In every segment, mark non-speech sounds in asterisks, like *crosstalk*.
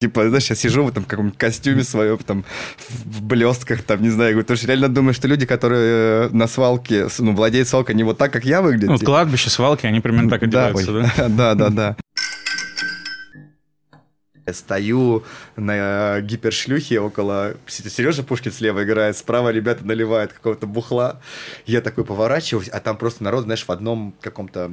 Типа, знаешь, я сижу в этом каком-нибудь костюме своем, там, в блестках, там, не знаю, потому что реально думаю, что люди, которые э, на свалке, ну, владеют свалкой, они вот так, как я выглядят. Ну, вот кладбище, свалки, они примерно так одеваются, *laughs* да? Да, да, да. Я стою на гипершлюхе около... Сережа Пушкин слева играет, справа ребята наливают какого-то бухла. Я такой поворачиваюсь, а там просто народ, знаешь, в одном каком-то...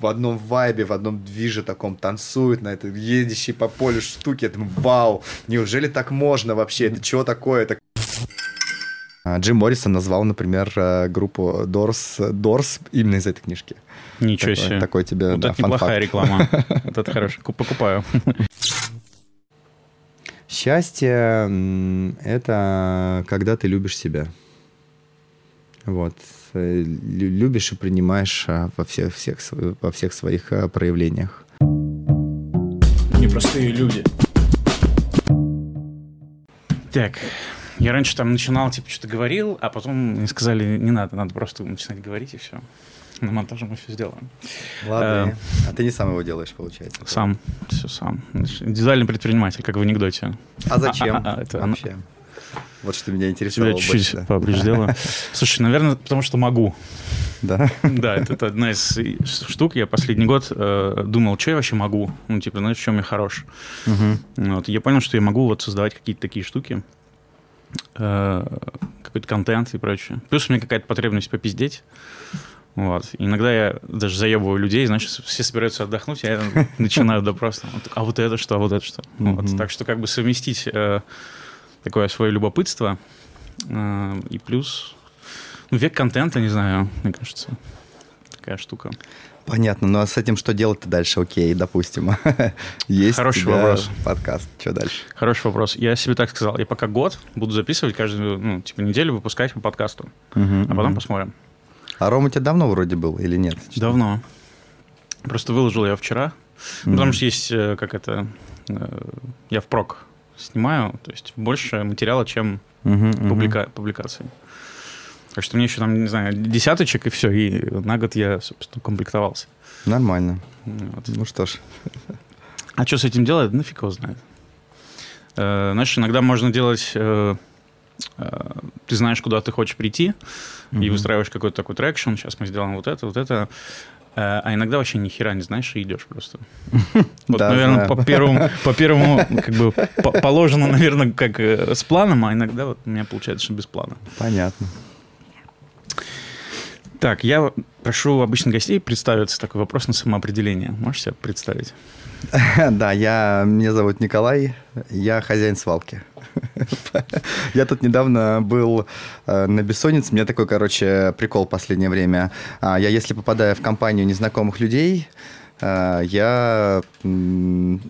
В одном вайбе, в одном движе таком танцует на этой едущей по полю штуки. Я думаю, вау, неужели так можно вообще? Это что такое? Это... Джим Моррисон назвал, например, э, группу Doors, Doors именно из этой книжки. Ничего такой, себе. Такой тебе, вот да, это неплохая реклама. *laughs* Вот это хорошо. Покупаю. Счастье это когда ты любишь себя. Вот. Э, лю- Любишь и принимаешь а, во всех, всех, во всех своих а, проявлениях. Непростые люди. Так, я раньше там начинал, типа, что-то говорил, а потом мне сказали, не надо, надо просто начинать говорить, и все. *laughs* На монтаже мы все сделаем. Ладно. Э, А ты не сам его делаешь, получается. Сам, все сам. Индивидуальный предприниматель, как в анекдоте. А зачем? А, а, а, это оно- вообще? Вот что меня Тебя интересовало чуть-чуть больше. поближе. *laughs* Слушай, наверное, потому что могу. Да? Да, это, это одна из штук. Я последний год э, думал, что я вообще могу. Ну, типа, знаешь, в чем я хорош. Мгм. Вот, я понял, что я могу вот создавать какие-то такие штуки, э, какой-то контент и прочее. Плюс у меня какая-то потребность попиздеть. Вот. Иногда я даже заебываю людей, значит, все собираются отдохнуть, а я *laughs* начинаю да просто. вот, А вот это что, а вот это что. Вот. Так что как бы совместить э, такое свое любопытство э, и плюс ну, век контента, не знаю, мне кажется, такая штука. Понятно. Ну а с этим что делать-то дальше? Окей, допустим. *laughs* Есть Хороший вопрос. подкаст. Что дальше? Хороший вопрос. Я себе так сказал, я пока год буду записывать каждую, ну, типа, неделю выпускать по подкасту, а потом посмотрим. А Ром у тебя давно вроде был или нет? Давно. Просто выложил я вчера. Ну, Потому что есть, э, как это, э, я впрок снимаю, то есть больше материала, чем мгм. публика- публикаций. Так что мне еще там, не знаю, десяточек и все, и на год я, собственно, комплектовался. Нормально. Вот. Ну что ж. А что с этим делать, ну фиг его знает. Э, знаешь, иногда можно делать... э, ты знаешь, куда ты хочешь прийти, и Мгм. выстраиваешь какой-то такой traction, сейчас мы сделаем вот это, вот это. Э, А иногда вообще ни хера не знаешь и идешь просто. *laughs* Вот, Да, наверное, знаю. по первому, *laughs* по первому, как бы по- положено, наверное, как э, с планом, а иногда вот у меня получается, что без плана. Понятно. Так, я прошу обычно гостей представиться. Такой вопрос на самоопределение. Можешь себя представить? *laughs* Да, я, меня зовут Николай, я хозяин свалки. *laughs* Я тут недавно был э, на бессоннице, у меня такой, короче, прикол последнее время. А, Я, если попадаю в компанию незнакомых людей, я, м,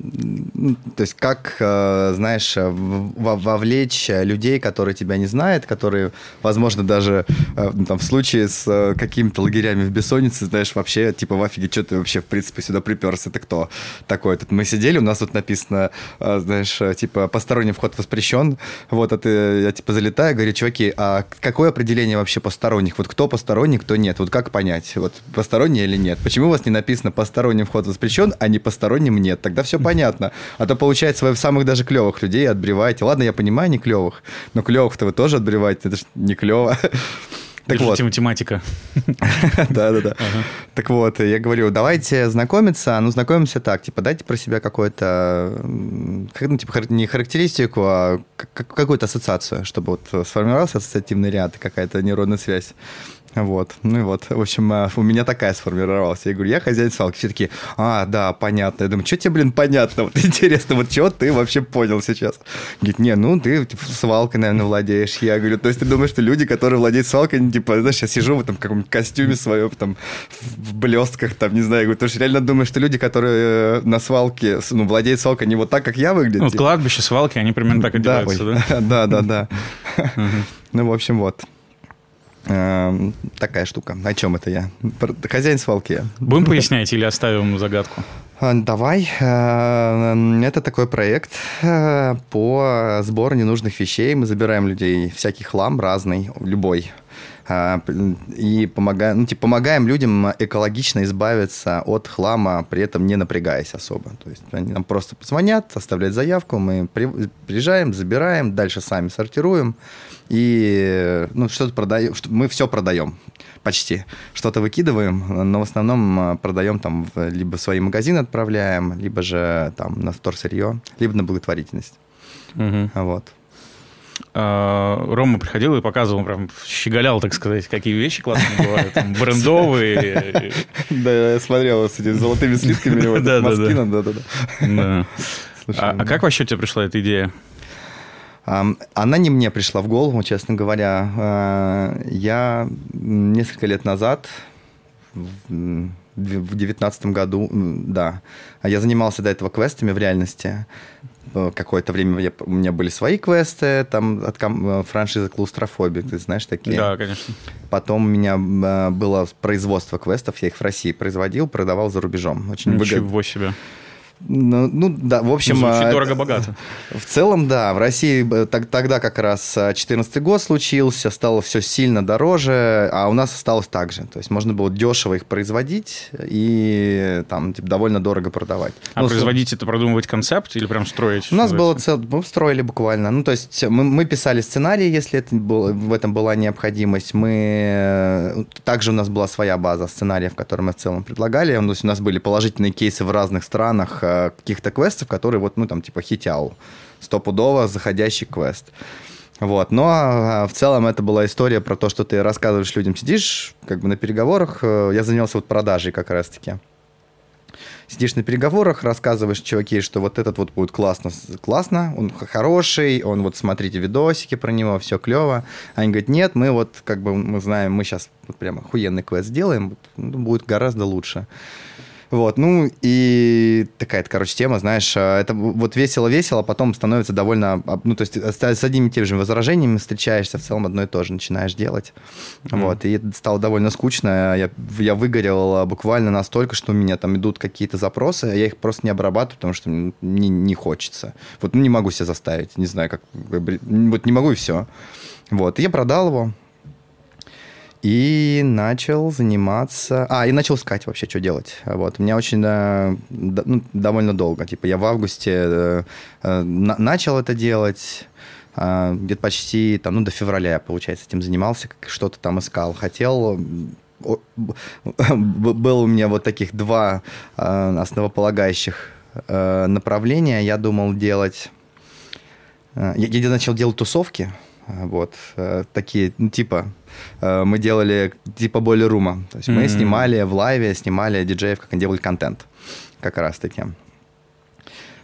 ну, то есть как, э, знаешь, э, вовлечь людей, которые тебя не знают, которые, возможно, даже э, ну, там, в случае с э, какими-то лагерями в бессоннице, знаешь, вообще, типа, в офиге, что ты вообще, в принципе, сюда приперся, ты кто такой? Тут мы сидели, у нас тут написано, э, знаешь, э, типа, посторонний вход воспрещен, вот, а ты, я, типа, залетаю, говорю, чуваки, а какое определение вообще посторонних? Вот кто посторонний, кто нет? Вот как понять, вот, посторонний или нет? Почему у вас не написано посторонний вход воспрещен, а не посторонним нет? Тогда все понятно. А то, получается, вы самых даже клевых людей отбреваете. Ладно, я понимаю, не клевых, но клевых-то вы тоже отбреваете, это же не клево. Так вот, математика. *laughs* да-да-да. Так вот, я говорю, давайте знакомиться. Ну, знакомимся так, типа, дайте про себя какое-то, м, как, ну, типа, не характеристику, а какую-то ассоциацию, чтобы вот сформировался ассоциативный ряд, какая-то нейронная связь. Вот, ну и вот, в общем, а, у меня такая сформировалась. Я говорю, я хозяин свалки. Все такие, а, да, понятно. Я думаю, что тебе, блин, понятно? Вот *laughs* интересно, вот чего ты вообще понял сейчас? Говорит, не, ну ты типа, свалкой, наверное, владеешь. Я говорю, то есть ты думаешь, что люди, которые владеют свалкой, они, типа, знаешь, я сижу в этом каком-нибудь костюме своем, там, в блестках, там, не знаю, я говорю, потому что реально думаешь, что люди, которые э, на свалке, ну, владеют свалкой, они вот так, как я выглядят. Ну, типа. кладбище, свалки, они примерно так Да, одеваются, ой, да? *laughs* Да, да, да. *laughs* Ну, в общем, вот. Эм, Такая штука. О чем это я? Хозяин свалки. Будем пояснять или оставим загадку? А, Давай. Э, Это такой проект э, по сбору ненужных вещей. Мы забираем людей всякий хлам разный, любой. А, и помогаем, ну, типа, помогаем людям экологично избавиться от хлама, при этом не напрягаясь особо. То есть они нам просто позвонят, оставляют заявку, мы приезжаем, забираем, дальше сами сортируем и ну, что-то продаем, мы все продаем почти. Что-то выкидываем, но в основном а, продаем там либо в свои магазины отправляем, либо же там на вторсырье, либо на благотворительность. Угу. Вот. А, Рома приходил и показывал, прям щеголял, так сказать, какие вещи классные бывают, там, брендовые. *laughs* Да, я смотрел с этими золотыми слитками, *laughs* да, да, да. Да. *laughs* А, а как вообще тебе пришла эта идея? Она не мне пришла в голову, честно говоря. А, я несколько лет назад, в девятнадцатом году, да, я занимался до этого квестами в реальности. Какое-то время я, у меня были свои квесты, там от ком, франшизы клаустрофобии, ты знаешь такие? Да, конечно. Потом у меня а, было производство квестов, я их в России производил, продавал за рубежом. Очень Ничего выгодно. себе. Ну, ну да, в общем... Ну, звучит дорого-богато. В целом, да. В России э, тогда как раз 2014 год случился, стало все сильно дороже, а у нас осталось так же. То есть можно было дешево их производить и там типа, довольно дорого продавать. А ну, производить это продумывать концепт или прям строить? У нас было цел... Мы строили буквально. Ну, то есть мы, мы писали сценарий, если это было, в этом была необходимость. Мы... Также у нас была своя база сценариев, которые мы в целом предлагали. У нас были положительные кейсы в разных странах, Э, каких-то квестов, которые вот, ну, там, типа хитяу. Стопудово заходящий квест. Вот. Но а, в целом это была история про то, что ты рассказываешь людям, сидишь как бы на переговорах. Э, я занялся вот продажей как раз-таки. Сидишь на переговорах, рассказываешь чуваки, что вот этот вот будет классно, классно, он хороший, он вот смотрите видосики про него, все клево. Они говорят, нет, мы вот как бы мы знаем, мы сейчас вот прямо охуенный квест сделаем, ну, будет гораздо лучше. Вот, ну и такая-то, короче, тема, знаешь, а, это вот весело-весело, а потом становится довольно, ну то есть с одними и теми же возражениями встречаешься, в целом одно и то же начинаешь делать. Mm. Вот, и это стало довольно скучно, я, я выгорел буквально настолько, что у меня там идут какие-то запросы, а я их просто не обрабатываю, потому что не, не хочется. Вот, ну не могу себя заставить, не знаю, как, вот не могу и все. Вот, и я продал его, и начал заниматься... А, и начал искать вообще, что делать. Вот. У меня очень да, ну, довольно долго. Типа я в августе э, э, начал это делать. Э, где-то почти там, ну, до февраля, получается, этим занимался, что-то там искал. Хотел... Было у меня вот таких два э, основополагающих э, направления. Я думал делать... Э, я, я начал делать тусовки. Вот. Э, такие, ну, типа Э, мы делали типа более рума. То есть mm-hmm. мы снимали в лайве, снимали диджеев, как они делали контент как раз-таки.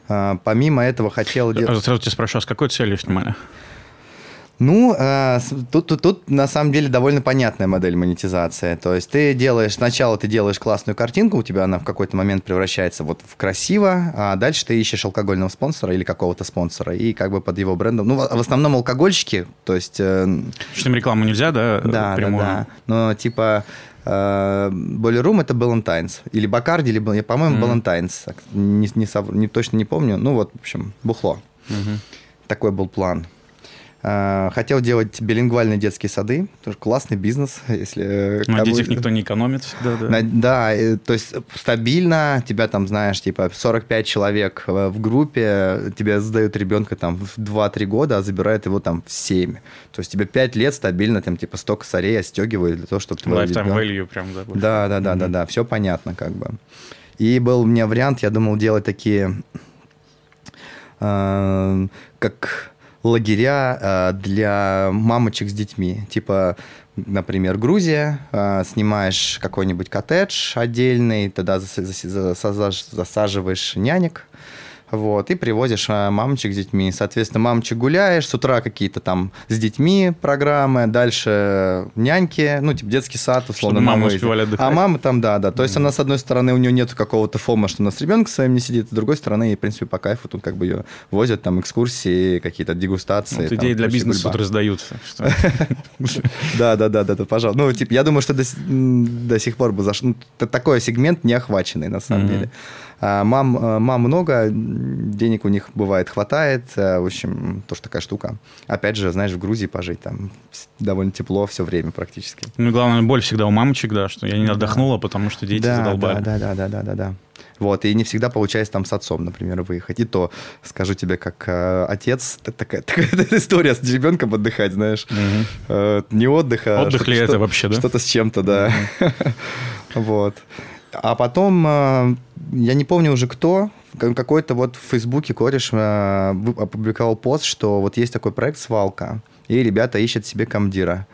Э, помимо этого хотел делать... Сразу тебя спрошу, а с какой целью снимали? Ну, э, тут, тут, тут на самом деле довольно понятная модель монетизации. То есть ты делаешь, сначала ты делаешь классную картинку, у тебя она в какой-то момент превращается вот в красиво, а дальше ты ищешь алкогольного спонсора или какого-то спонсора, и как бы под его брендом... Ну, в основном алкогольщики, то есть... Э, Что им рекламу нельзя, да? Да, прямую? да, да. Но типа... Э, Рум это Балантайнс. Или Бакарди, или, по-моему, Балантайнс. Mm. Не, не, не, точно не помню. Ну вот, в общем, бухло. Mm-hmm. Такой был план. Э, хотел делать билингвальные детские сады, тоже классный бизнес, если... На детях никто не экономит всегда, да? Да, то есть стабильно, тебя там, знаешь, типа 45 человек в группе, тебе задают ребенка там в 2-3 года, а забирают его там в 7. То есть тебе 5 лет стабильно там типа 100 косарей отстегивают для того, чтобы... Lifetime value прям, да? Да, да, да, да, да, все понятно как бы. И был у меня вариант, я думал делать такие... Э, как лагеря э, для мамочек с детьми. Типа, например, Грузия, э, снимаешь какой-нибудь коттедж отдельный, тогда засаживаешь нянек, вот, и привозишь а, мамочек с детьми. Соответственно, мамочек гуляешь, с утра какие-то там с детьми программы, дальше няньки, ну, типа детский сад, условно. Чтобы мама успевали отдыхать. А мама там, да, да. То есть mm-hmm. она, с одной стороны, у нее нет какого-то фома, что она с ребенком своим не сидит, с другой стороны, ей, в принципе, по кайфу, тут как бы ее возят, там, экскурсии, какие-то дегустации. Вот идеи для бизнеса тут раздаются. *laughs* Да, да, да, да, пожалуйста. Ну, типа, я думаю, что до сих пор бы зашел... Ну, такой сегмент не охваченный, на самом деле. А, мам, а, мам много, денег у них бывает хватает. А, в общем, тоже такая штука. Опять же, знаешь, в Грузии пожить там довольно тепло все время практически. Ну, главное, боль всегда у мамочек, да, что я не отдохнула, потому что дети да, задолбали. Да, да, да, да, да, да. Вот, и не всегда получается там с отцом, например, выехать. И то, скажу тебе, как э, отец, такая, *laughs* такая история с ребенком отдыхать, знаешь. Мгм. Э, не отдых, а Отдых ли это вообще, да? Что-то с чем-то, да. *laughs* Вот. А потом, я не помню уже кто, ка- какой-то вот в Фейсбуке кореш э, опубликовал пост, что вот есть такой проект «Свалка», и ребята ищут себе комдира.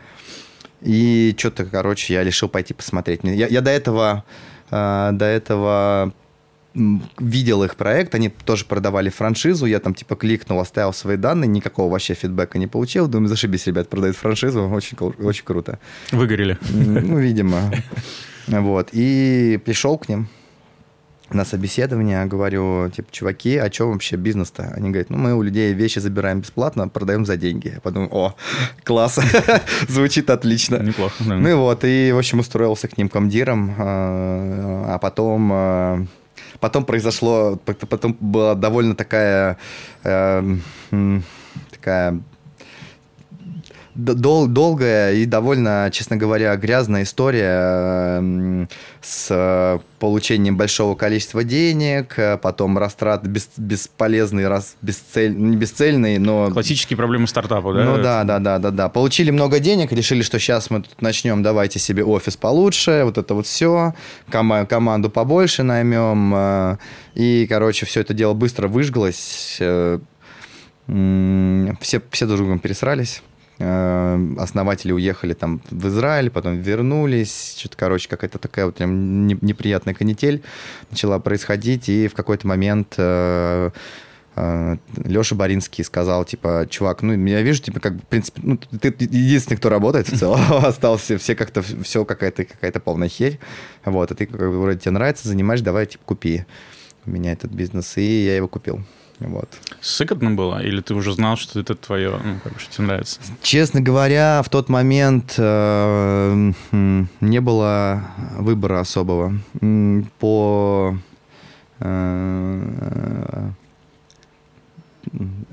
И что-то, короче, я решил пойти посмотреть. Я, я до этого, э, до этого видел их проект, они тоже продавали франшизу, я там типа кликнул, оставил свои данные, никакого вообще фидбэка не получил. Думаю, зашибись, ребят, продают франшизу, очень, очень круто. Выгорели. Ну, видимо. *laughs* Вот. И пришел к ним на собеседование, говорю, типа, чуваки, а что вообще бизнес-то? Они говорят, ну, мы у людей вещи забираем бесплатно, продаем за деньги. Я подумал, о, *laughs* класс, *laughs* звучит отлично. Неплохо, да. Ну и вот, и, в общем, устроился к ним комдиром, э, а потом, э, потом произошло, пот- потом была довольно такая, э, такая дол- долгая и довольно, честно говоря, грязная история э, с получением большого количества денег, потом растрат бес- бесполезный, раз, бесцель, не бесцельный, но Классические проблемы стартапа, да? ну да, да, да, да, да. Получили много денег, решили, что сейчас мы тут начнем, давайте себе офис получше, вот это вот все, команду побольше наймем. э, И, короче, все это дело быстро выжглось. э, Все, все друг другом пересрались. Э, Основатели уехали там в Израиль, потом вернулись. Что-то, короче, какая-то такая вот прям не- неприятная канитель начала происходить. И в какой-то момент э, Леша Боринский сказал, типа, чувак, ну, я вижу, типа, как в принципе, ну, ты единственный, кто работает в целом, *laughs* остался, все как-то, все какая-то какая полная херь, вот, и ты, как бы, вроде тебе нравится, занимаешь, давай, типа, купи у меня этот бизнес, и я его купил, вот. Сыкотно было? Или ты уже знал, что это твое, ну, как бы, что тебе нравится? Честно говоря, в тот момент э, не было выбора особого. По... э,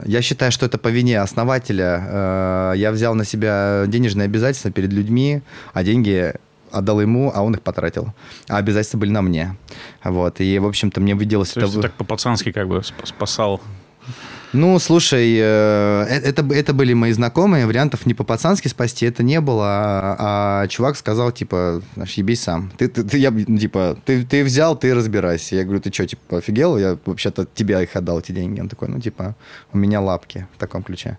Я считаю, что это по вине основателя. Э, Я взял на себя денежные обязательства перед людьми, а деньги отдал ему, а он их потратил. А обязательства были на мне. Вот. И, в общем-то, мне выделось То есть это... ты так по-пацански как бы сп- спасал. Ну, слушай, э, это, это были мои знакомые, вариантов не по-пацански спасти это не было, а, а чувак сказал, типа, знаешь, ебись сам. Ты, ты, ты, я, ну, типа, ты, ты взял, ты разбирайся. Я говорю, ты что, типа, офигел? Я вообще-то тебе их отдал, эти деньги. Он такой, ну, типа, у меня лапки в таком ключе.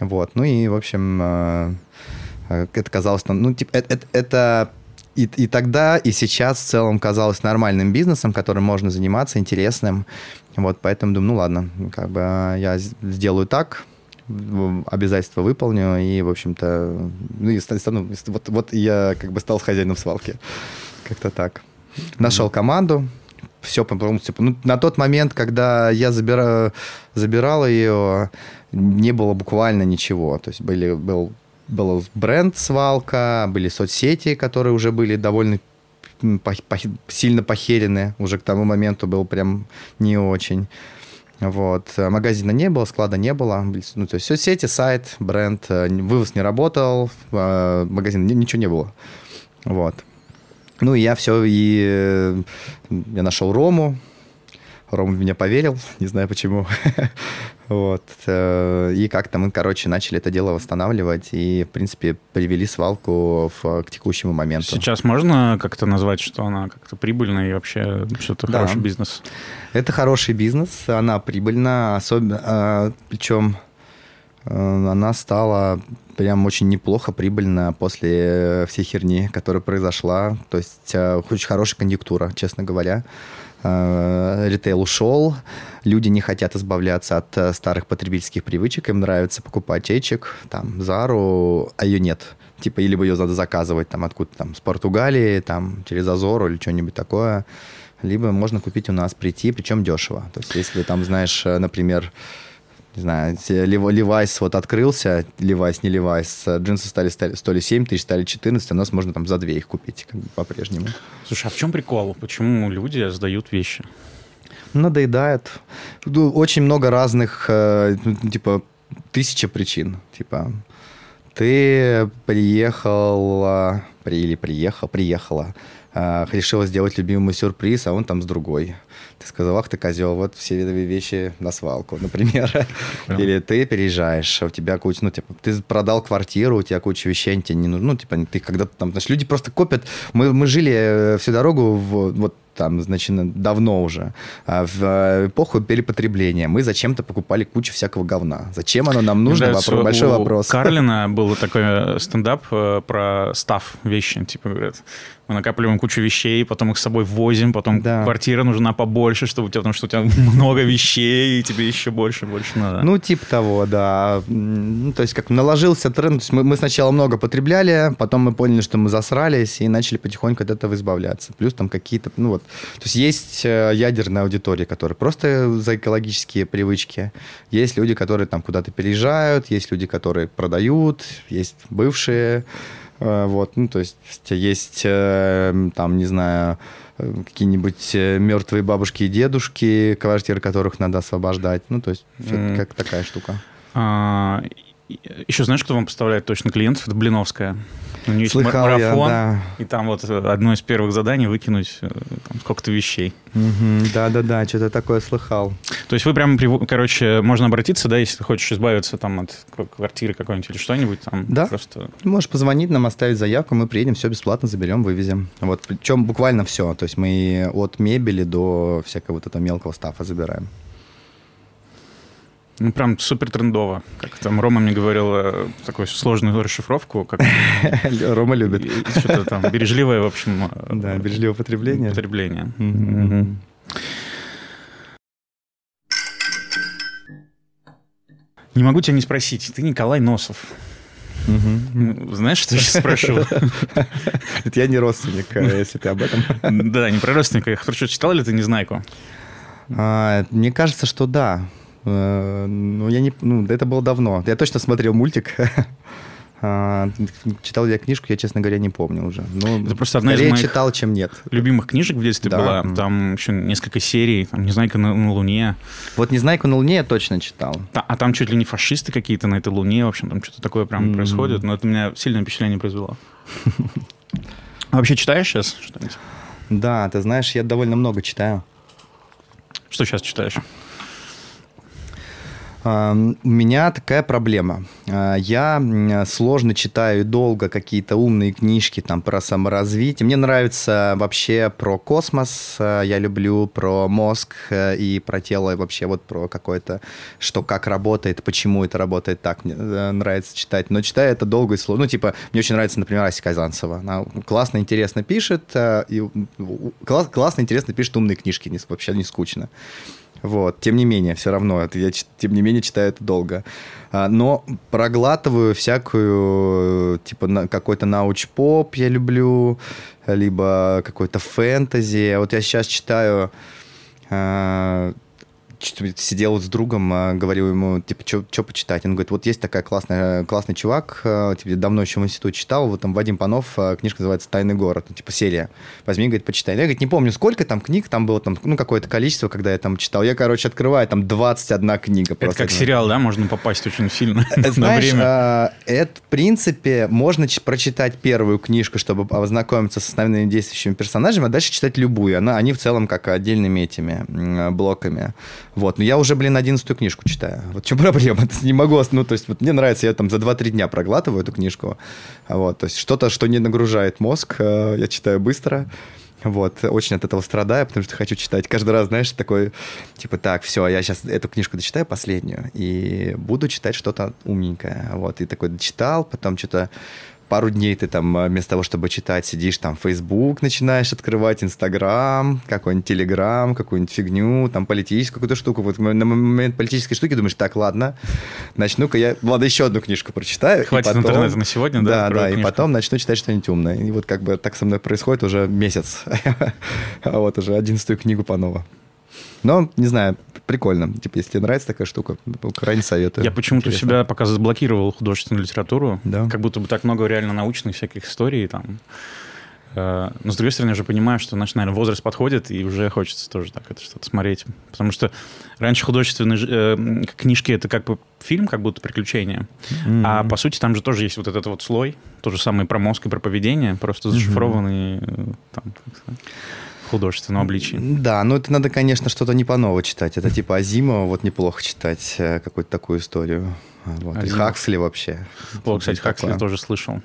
Вот, ну и, в общем, э, э, это казалось, ну, типа, это, это и, и тогда, и сейчас в целом казалось нормальным бизнесом, которым можно заниматься, интересным. Вот, поэтому думаю, ну ладно, как бы а, я сделаю так, обязательства выполню, и, в общем-то, ну, и ста- стану, вот, вот я как бы стал хозяином свалки. Как-то так. Нашел команду, все полностью. Ну, на тот момент, когда я забира, забирал ее, не было буквально ничего. То есть были, был, был бренд «Свалка», были соцсети, которые уже были довольно пох- пох- сильно похерены. Уже к тому моменту был прям не очень. Вот. Магазина не было, склада не было. Ну, то есть соцсети, сайт, бренд, э, вывоз не работал, э, магазин, ни- ничего не было. Вот. Ну, и я все, и э, я нашел Рому. Рома в меня поверил, не знаю почему. *laughs* Вот. э, И как-то мы, короче, начали это дело восстанавливать и, в принципе, привели свалку в- к текущему моменту. Сейчас можно как-то назвать, что она как-то прибыльная и вообще что-то Да. хороший бизнес? Это хороший бизнес, она прибыльна, особенно, причем э, она стала прям очень неплохо прибыльна после всей херни, которая произошла. То есть э, очень хорошая конъюнктура, честно говоря. Э, Ритейл ушел, люди не хотят избавляться от э, старых потребительских привычек, им нравится покупать чечек, там, Зару, а ее нет. Типа, или бы ее надо заказывать там откуда-то там, с Португалии, там, через Азору или что-нибудь такое либо можно купить у нас, прийти, причем дешево. То есть, если там, знаешь, э, например, не знаю, Levi's вот открылся, Levi's, не Levi's, джинсы стали, стали, стоили 7 тысяч, стали 14, у нас можно там за 2 их купить как бы, по-прежнему. Слушай, а в чем прикол? Почему люди сдают вещи? Надоедает. Ну, Очень много разных, э, типа, тысяча причин. Типа, ты приехал, при, или приехал, приехала, э, решила сделать любимый сюрприз, а он там с другой. Ты сказал, ах ты козел, вот все видовые вещи на свалку, например. Или ты переезжаешь, а у тебя куча, ну, типа, ты продал квартиру, у тебя куча вещей, тебе не нужно, ну, типа, ты когда-то там, знаешь, люди просто копят. Мы, мы жили э, всю дорогу в, вот там, значит, давно уже, а в э, эпоху перепотребления. Мы зачем-то покупали кучу всякого говна. Зачем оно нам нужно? Нравится, Вопрос, большой у вопрос. Карлина *laughs* был такой э, стендап про став вещи. Типа, говорят, мы накапливаем кучу вещей, потом их с собой возим, потом Да. квартира нужна побольше, чтобы у тебя, потому что у тебя *laughs* много вещей, и тебе еще больше, больше надо. Ну, типа того, да. Ну, то есть, как наложился тренд. То есть мы, мы сначала много потребляли, потом мы поняли, что мы засрались, и начали потихоньку от этого избавляться. Плюс там какие-то, ну вот. То есть есть э, ядерная аудитория, которая просто за экологические привычки. Есть люди, которые там куда-то переезжают, есть люди, которые продают, есть бывшие. Э, Вот, ну, то есть есть э, там, не знаю, э, какие-нибудь мертвые бабушки и дедушки, квартиры которых надо освобождать. Ну, то есть М. как такая штука. А, еще знаешь, кто вам поставляет точно клиентов? Это Блиновская. У нее есть Слыхал ма- я, марафон, да. и там вот э, одно из первых заданий выкинуть э, там, сколько-то вещей. Да-да-да, что-то такое слыхал. То есть вы прямо, короче, можно обратиться, да, если ты хочешь избавиться там от квартиры какой-нибудь или что-нибудь там. Да. Просто Можешь позвонить нам, оставить заявку, мы приедем, все бесплатно заберем, вывезем. Вот, причем буквально все. То есть мы от мебели до всякого вот этого мелкого стафа забираем. Ну, прям супер трендово. Как там Рома мне говорил э, такую сложную расшифровку, как *laughs* Рома любит. что-то там бережливое, в общем, э, Да, бережливое потребление. потребление. Не могу тебя не спросить. Ты Николай Носов. Ну, Знаешь, что я сейчас спрошу? *laughs* Это я не родственник, э, если ты об этом. Да, не про родственника. Я хочу, читал ли ты «Незнайку»? А, Мне кажется, что да. Э, Ну, я не... Ну, это было давно. Я точно смотрел мультик. *laughs* А, Читал я книжку, я, честно говоря, не помню уже. Ну, Это просто одна из моих- читал, чем нет. Любимых книжек в детстве Да. была. Там еще несколько серий. Там «Незнайка на, на Луне». Вот «Незнайку на Луне» я точно читал. Та- а там чуть ли не фашисты какие-то на этой Луне. В общем, там что-то такое прям Мгм. происходит. Но это меня сильное впечатление произвело. *laughs* А вообще читаешь сейчас что-нибудь? Да, ты знаешь, я довольно много читаю. Что сейчас читаешь? У меня такая проблема. А, Я сложно читаю долго какие-то умные книжки там про саморазвитие. Мне нравится вообще про космос. а, Я люблю про мозг э, и про тело, и вообще вот про какое-то, что как работает, почему это работает так. Мне э, нравится читать. Но читаю это долго и сложно. Ну, типа, мне очень нравится, например, Ася Казанцева. Она классно, интересно пишет. э, И класс- классно, интересно пишет умные книжки. Вообще не скучно. Вот, тем не менее, все равно, это я, тем не менее, читаю это долго. А, Но проглатываю всякую, типа, какой-то науч-поп я люблю, либо какой-то фэнтези. Вот я сейчас читаю а, сидел с другом, а, говорил ему, типа, что почитать? Он говорит, вот есть такая классная, классный чувак, а, типа, давно еще в институте читал, вот там Вадим Панов, а, книжка называется «Тайный город», ну, типа, серия. Возьми, говорит, почитай. Я, говорит, не помню, сколько там книг, там было там, ну, какое-то количество, когда я там читал. Я, короче, открываю, там 21 книга. Это просто. как сериал, да? Можно попасть очень сильно *laughs* *laughs* на время. это, в принципе, можно прочитать первую книжку, чтобы ознакомиться с основными действующими персонажами, а дальше читать любую. Она, они в целом как отдельными этими блоками. Вот. Но я уже, блин, одиннадцатую книжку читаю. Вот в чем проблема? *laughs* Не могу, ну, то есть, вот мне нравится, я там за 2-3 дня проглатываю эту книжку. Вот. То есть, что-то, что не нагружает мозг, э, я читаю быстро. Вот, очень от этого страдаю, потому что хочу читать. Каждый раз, знаешь, такой, типа, так, все, я сейчас эту книжку дочитаю, последнюю, и буду читать что-то умненькое. Вот, и такой дочитал, потом что-то пару дней ты там э, вместо того, чтобы читать, сидишь там Facebook, начинаешь открывать Инстаграм, какой-нибудь Телеграм, какую-нибудь фигню, там политическую какую-то штуку. Вот на момент политической штуки думаешь, так, ладно, начну-ка я, ладно, еще одну книжку прочитаю. и Хватит потом- интернета на сегодня, да? Да, да, и книжку. потом начну читать что-нибудь умное. И вот как бы так со мной происходит уже месяц. А *laughs* вот уже одиннадцатую книгу по ново. Но, не знаю, прикольно. Типа, если тебе нравится такая штука, крайне советую. Я почему-то у себя пока заблокировал художественную литературу. Да. Как будто бы так много реально научных всяких историй там. Э, но, с другой стороны, я уже понимаю, что, значит, наверное, возраст подходит, и уже хочется тоже так это что-то смотреть. Потому что раньше художественные э, книжки — это как бы фильм, как будто приключение. Mm-hmm. А, по сути, там же тоже есть вот этот вот слой, то же самое про мозг и про поведение, просто зашифрованный mm-hmm. там, художественном обличии. Да, но это надо, конечно, что-то не по ново читать. Это типа Азимова, вот неплохо читать э, какую-то такую историю. Вот. И Хаксли вообще. О, кстати, Хаксли тоже слышал.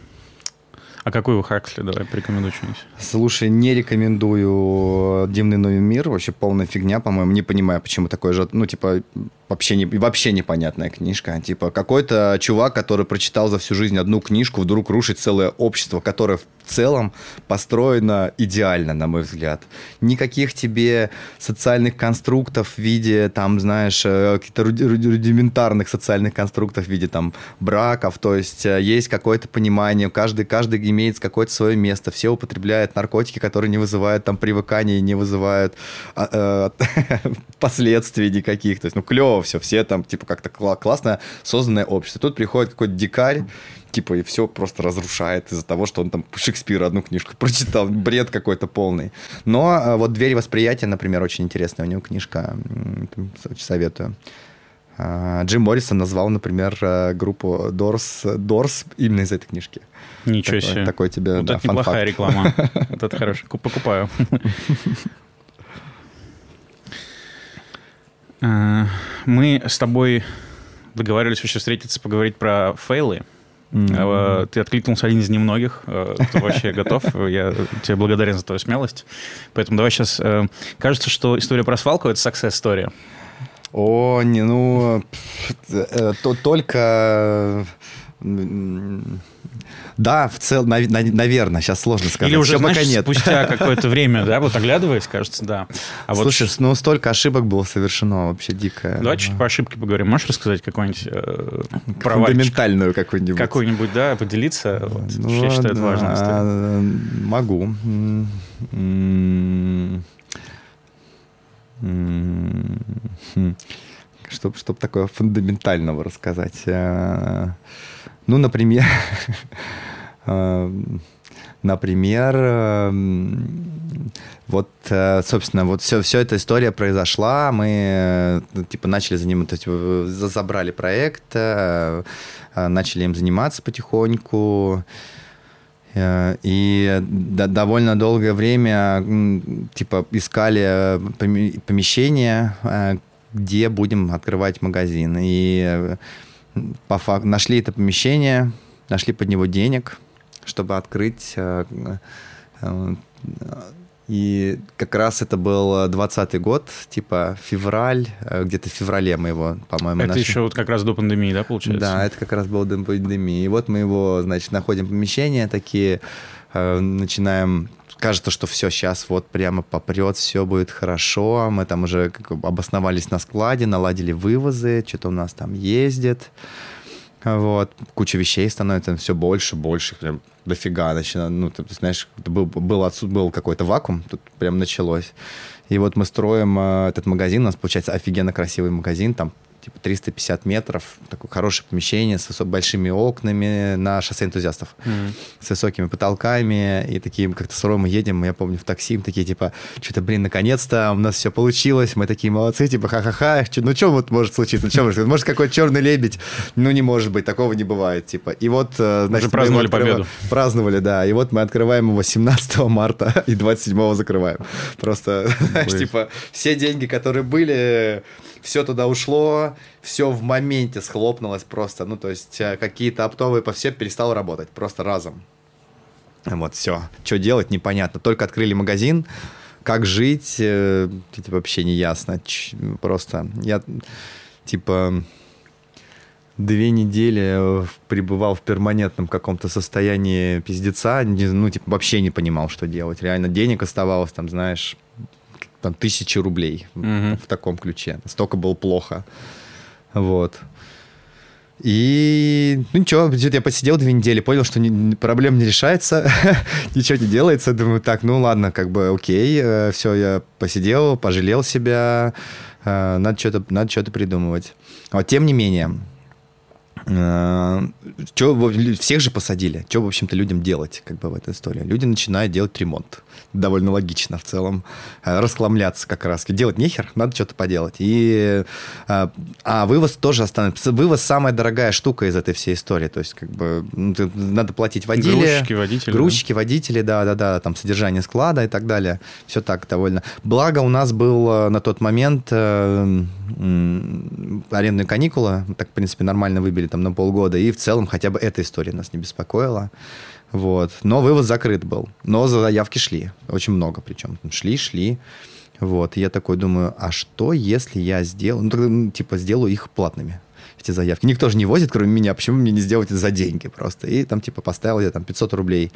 А какой вы Хаксли? Давай порекомендуй что-нибудь. Слушай, не рекомендую «Дивный новый мир». Вообще полная фигня, по-моему. Не понимаю, почему такое же... Ну, типа, вообще, не, вообще непонятная книжка. Типа, какой-то чувак, который прочитал за всю жизнь одну книжку, вдруг рушит целое общество, которое в целом построено идеально, на мой взгляд. Никаких тебе социальных конструктов в виде, там, знаешь, э, каких-то рудиментарных социальных конструктов в виде, там, браков. То есть э, есть какое-то понимание, каждый, каждый имеет какое-то свое место. Все употребляют наркотики, которые не вызывают там привыкания, не вызывают э, *laughs* последствий никаких. То есть, ну, клево все, все там, типа, как-то классно созданное общество. Тут приходит какой-то дикарь, типа, и все просто разрушает из-за того, что он там Шекспира одну книжку *laughs* прочитал. Бред какой-то полный. Но а, вот «Дверь восприятия», например, очень интересная у него книжка. Очень советую. А, Джим Моррисон назвал, например, а, группу Doors, Doors именно из этой книжки. Ничего такой, себе. Такой тебе, вот да, это неплохая реклама. *laughs* Вот это хорошо. Покупаю. Э, *laughs* мы с тобой договаривались вообще встретиться, поговорить про фейлы. Mm-hmm. Ты откликнулся один из немногих, э, кто вообще готов. Я тебе благодарен за твою смелость. Поэтому давай сейчас... Кажется, что история про свалку — это success-история. О, не, ну... То, только да, в целом, наверное, сейчас сложно сказать. Или уже, Все знаешь, пока нет. спустя *laughs* какое-то время, да, вот оглядываясь, кажется, да. А Слушай, вот... ну столько ошибок было совершено, вообще дико. Давай чуть по ошибке поговорим. Можешь рассказать какой-нибудь э, Фундаментальную какую-нибудь. Какую-нибудь, да, поделиться? Вот, ну, я считаю, это важно. Могу. Чтобы чтоб такое фундаментального рассказать. Ну, например, *laughs* Эм, например, эм, вот, э, собственно, вот все, все эта история произошла, мы, э, типа, начали заниматься, забрали проект, э, начали им заниматься потихоньку, и довольно долгое время, типа, искали помещение, где будем открывать магазин. И по факту нашли это помещение, нашли под него денег – чтобы открыть. Э, э, и как раз это был 20 год, типа февраль, э, где-то в феврале мы его, по-моему, Это нашли. еще вот как раз до пандемии, да, получается? Да, это как раз было до пандемии. И вот мы его, значит, находим помещение такие, начинаем кажется, что все сейчас вот прямо попрет, все будет хорошо. Мы там уже обосновались на складе, наладили вывозы, что-то у нас там ездит. Вот. Куча вещей становится все больше, больше, прям дофига начинает. Ну, ты, знаешь, был, был, отсюда, был какой-то вакуум, тут прям началось. И вот мы строим э, этот магазин, у нас получается офигенно красивый магазин, там типа 350 метров, такое хорошее помещение с большими окнами на шоссе энтузиастов, mm-hmm. с высокими потолками, и такие, как-то с мы едем, я помню, в такси, мы такие, типа, что-то, блин, наконец-то у нас все получилось, мы такие молодцы, типа, ха-ха-ха, ну что вот может случиться, ну, что может, может какой-то черный лебедь, ну не может быть, такого не бывает, типа, и вот, э, значит, Уже праздновали победу. Праздновали, да, и вот мы открываем его 17 *laughs* марта и 27 закрываем, просто, *laughs* знаешь, типа, все деньги, которые были, все туда ушло, все в моменте схлопнулось просто. Ну, то есть э, какие-то оптовые по все перестал работать просто разом. Вот, все. Что делать, непонятно. Только открыли магазин, как жить, э, типа, вообще не ясно. Просто я, типа, две недели пребывал в перманентном каком-то состоянии пиздеца, ну, типа, вообще не понимал, что делать. Реально денег оставалось, там, знаешь, там, тысячи рублей угу. в таком ключе. Настолько было плохо. Вот. И, ну ничего, я посидел две недели, понял, что не, проблема не решается, *laughs* ничего не делается. Думаю, так, ну ладно, как бы окей, э, все, я посидел, пожалел себя, э, надо что-то надо что придумывать. Вот, тем не менее, Э, Че, всех же посадили. Что, в общем-то, людям делать как бы в этой истории? Люди начинают делать ремонт. Довольно логично в целом. Э, расхламляться как раз. Делать нехер, надо что-то поделать. И, э, а вывоз тоже останется. Вывоз самая дорогая штука из этой всей истории. То есть, как бы, ну, надо платить водителя. Грузчики, водители. Грузчики, да. водители, да-да-да, там содержание склада и так далее. Все так довольно. Благо у нас был на тот момент арендные каникулы. Так, в принципе, нормально выбили там на полгода, и в целом хотя бы эта история нас не беспокоила. Вот. Но вывоз закрыт был. Но заявки шли. Очень много причем. Шли, шли. Вот. И я такой думаю, а что, если я сделаю... Ну, тогда, типа, сделаю их платными эти заявки. Никто же не возит, кроме меня. Почему мне не сделать это за деньги просто? И там, типа, поставил я там 500 рублей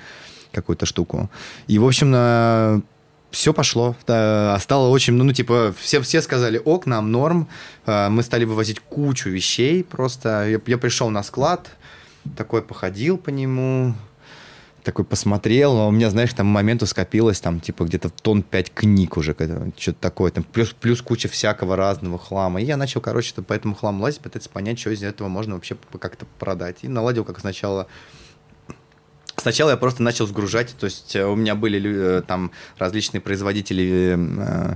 какую-то штуку. И, в общем, на все пошло. Да, стало очень, ну, ну, типа, все, все сказали, ок, нам норм. А, мы стали вывозить кучу вещей просто. Я, я пришел на склад, такой походил по нему, такой посмотрел, но у меня, знаешь, там моменту скопилось там, типа, где-то тон 5 книг уже, что-то такое, там, плюс, плюс куча всякого разного хлама. И я начал, короче, по этому хламу лазить, пытаться понять, что из этого можно вообще как-то продать. И наладил, как сначала Сначала я просто начал сгружать, то есть э, у меня были э, там различные производители э,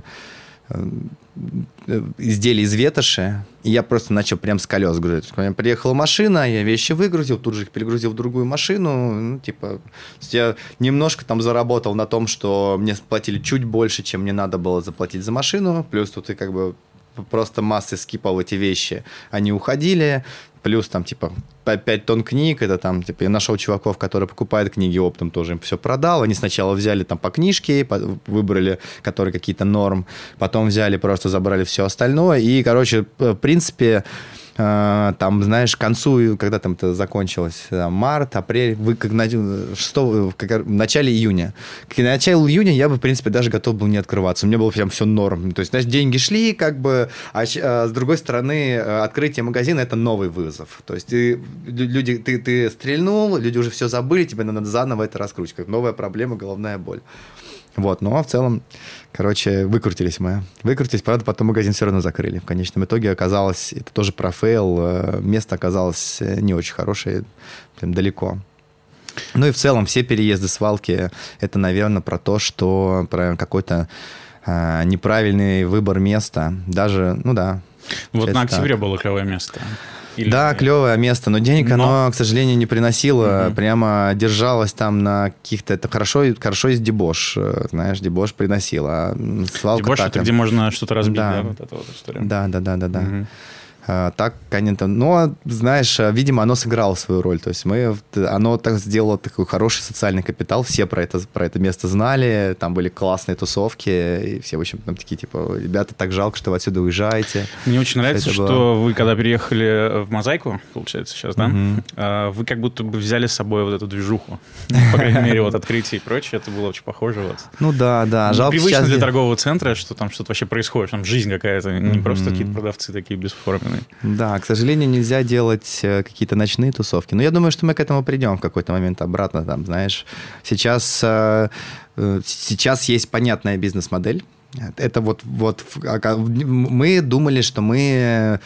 изделий из ветоши, и я просто начал прям с колес грузить. У меня приехала машина, я вещи выгрузил, тут же их перегрузил в другую машину, ну, типа, я немножко там заработал на том, что мне платили чуть больше, чем мне надо было заплатить за машину, плюс тут и как бы просто массы скипал эти вещи, они уходили, плюс там типа 5 тонн книг, это там, типа, я нашел чуваков, которые покупают книги оптом, тоже им все продал. Они сначала взяли там по книжке, выбрали, которые какие-то норм, потом взяли, просто забрали все остальное. И, короче, в принципе, там, знаешь, к концу, когда там это закончилось, там, март, апрель, вы как, на, 6, как в начале июня. К началу июня я бы, в принципе, даже готов был не открываться. У меня было прям все норм. То есть, знаешь, деньги шли, как бы, а, а с другой стороны, э, открытие магазина – это новый вызов. То есть, ты, люди, ты, ты стрельнул, люди уже все забыли, тебе надо заново это раскручивать. Новая проблема, головная боль. Вот, но в целом, короче, выкрутились мы. Выкрутились, правда, потом магазин все равно закрыли. В конечном итоге оказалось, это тоже про fail, э, место оказалось э, не очень хорошее, прям далеко. Ну и в целом все переезды свалки, это, наверное, про то, что про какой-то э, неправильный выбор места. Даже, ну да. Вот на октябре так. было клевое место. Или... Да, клевое место, но денег но... оно, к сожалению, не приносило. Угу. Прямо держалось там на каких-то... Это хорошо, хорошо из дебош, э, знаешь, дебош приносила. А свалка дебош так... это где можно что-то разбить, да, да вот эта вот история. Да, да, да, да, да. Угу. А, так, конечно, но, знаешь, а, видимо, оно сыграло свою роль. То есть мы, оно так сделало такой хороший социальный капитал, все про это, про это место знали, там были классные тусовки, и все, в общем, там такие, типа, ребята, так жалко, что вы отсюда уезжаете. Мне очень нравится, что было... вы, когда переехали в Мозаику, получается, сейчас, да, угу. вы как будто бы взяли с собой вот эту движуху. По крайней мере, вот открытие и прочее, это было очень похоже. Вот. Ну да, да. Жалко Привычно для торгового центра, что там что-то вообще происходит, там жизнь какая-то, не просто какие-то продавцы такие бесформенные стороны. Да, к сожалению, нельзя делать э, какие-то ночные тусовки. Но я думаю, что мы к этому придем в какой-то момент обратно. Там, знаешь, сейчас, э, э, сейчас есть понятная бизнес-модель. Это вот, вот мы думали, что мы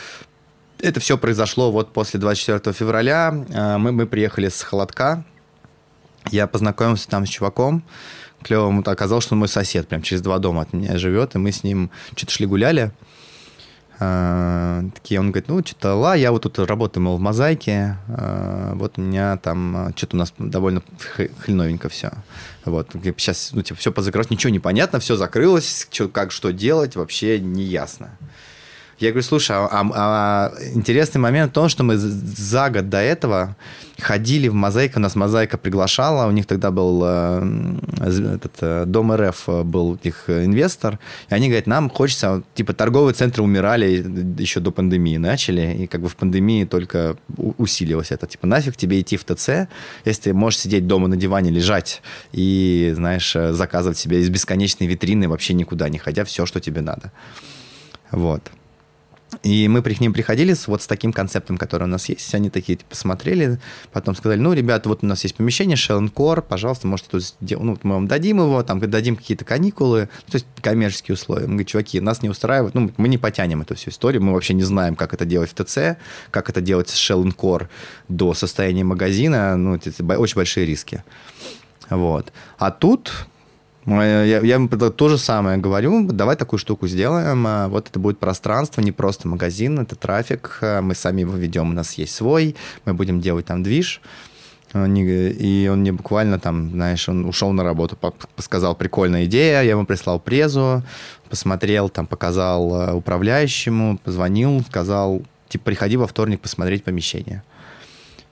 это все произошло вот после 24 февраля. Мы, мы приехали с Холодка. Я познакомился там с чуваком клевым. Оказалось, что он мой сосед, прям через два дома от меня живет. И мы с ним что-то шли гуляли. А, такие, он говорит, ну, что-то, ла, я вот тут работаю, мол, в мозаике, а, вот у меня там, а, что-то у нас довольно хреновенько все. Вот, сейчас, ну, типа, все позакрылось, ничего не понятно, все закрылось, что, как, что делать, вообще не ясно. Я говорю, слушай, а, а, а интересный момент в том, что мы за год до этого ходили в Мозаику, нас Мозаика приглашала, у них тогда был э, этот, э, Дом РФ, э, был их инвестор, и они говорят, нам хочется, типа торговые центры умирали еще до пандемии, начали, и как бы в пандемии только усилилось это, типа нафиг тебе идти в ТЦ, если ты можешь сидеть дома на диване, лежать и, знаешь, заказывать себе из бесконечной витрины, вообще никуда не ходя, все, что тебе надо. Вот. И мы к ним приходили с, вот с таким концептом, который у нас есть. Они такие типа, посмотрели, потом сказали, ну, ребята, вот у нас есть помещение, Shell пожалуйста, можете тут сделать, ну, мы вам дадим его, там, дадим какие-то каникулы, то есть коммерческие условия. Мы говорим, чуваки, нас не устраивает, ну, мы не потянем эту всю историю, мы вообще не знаем, как это делать в ТЦ, как это делать с Shell до состояния магазина, ну, это очень большие риски. Вот. А тут я, я им то же самое говорю, давай такую штуку сделаем, а, вот это будет пространство, не просто магазин, это трафик, а, мы сами его ведем, у нас есть свой, мы будем делать там движ, и он мне буквально там, знаешь, он ушел на работу, сказал, прикольная идея, я ему прислал презу, посмотрел, там показал а, управляющему, позвонил, сказал, типа, приходи во вторник посмотреть помещение.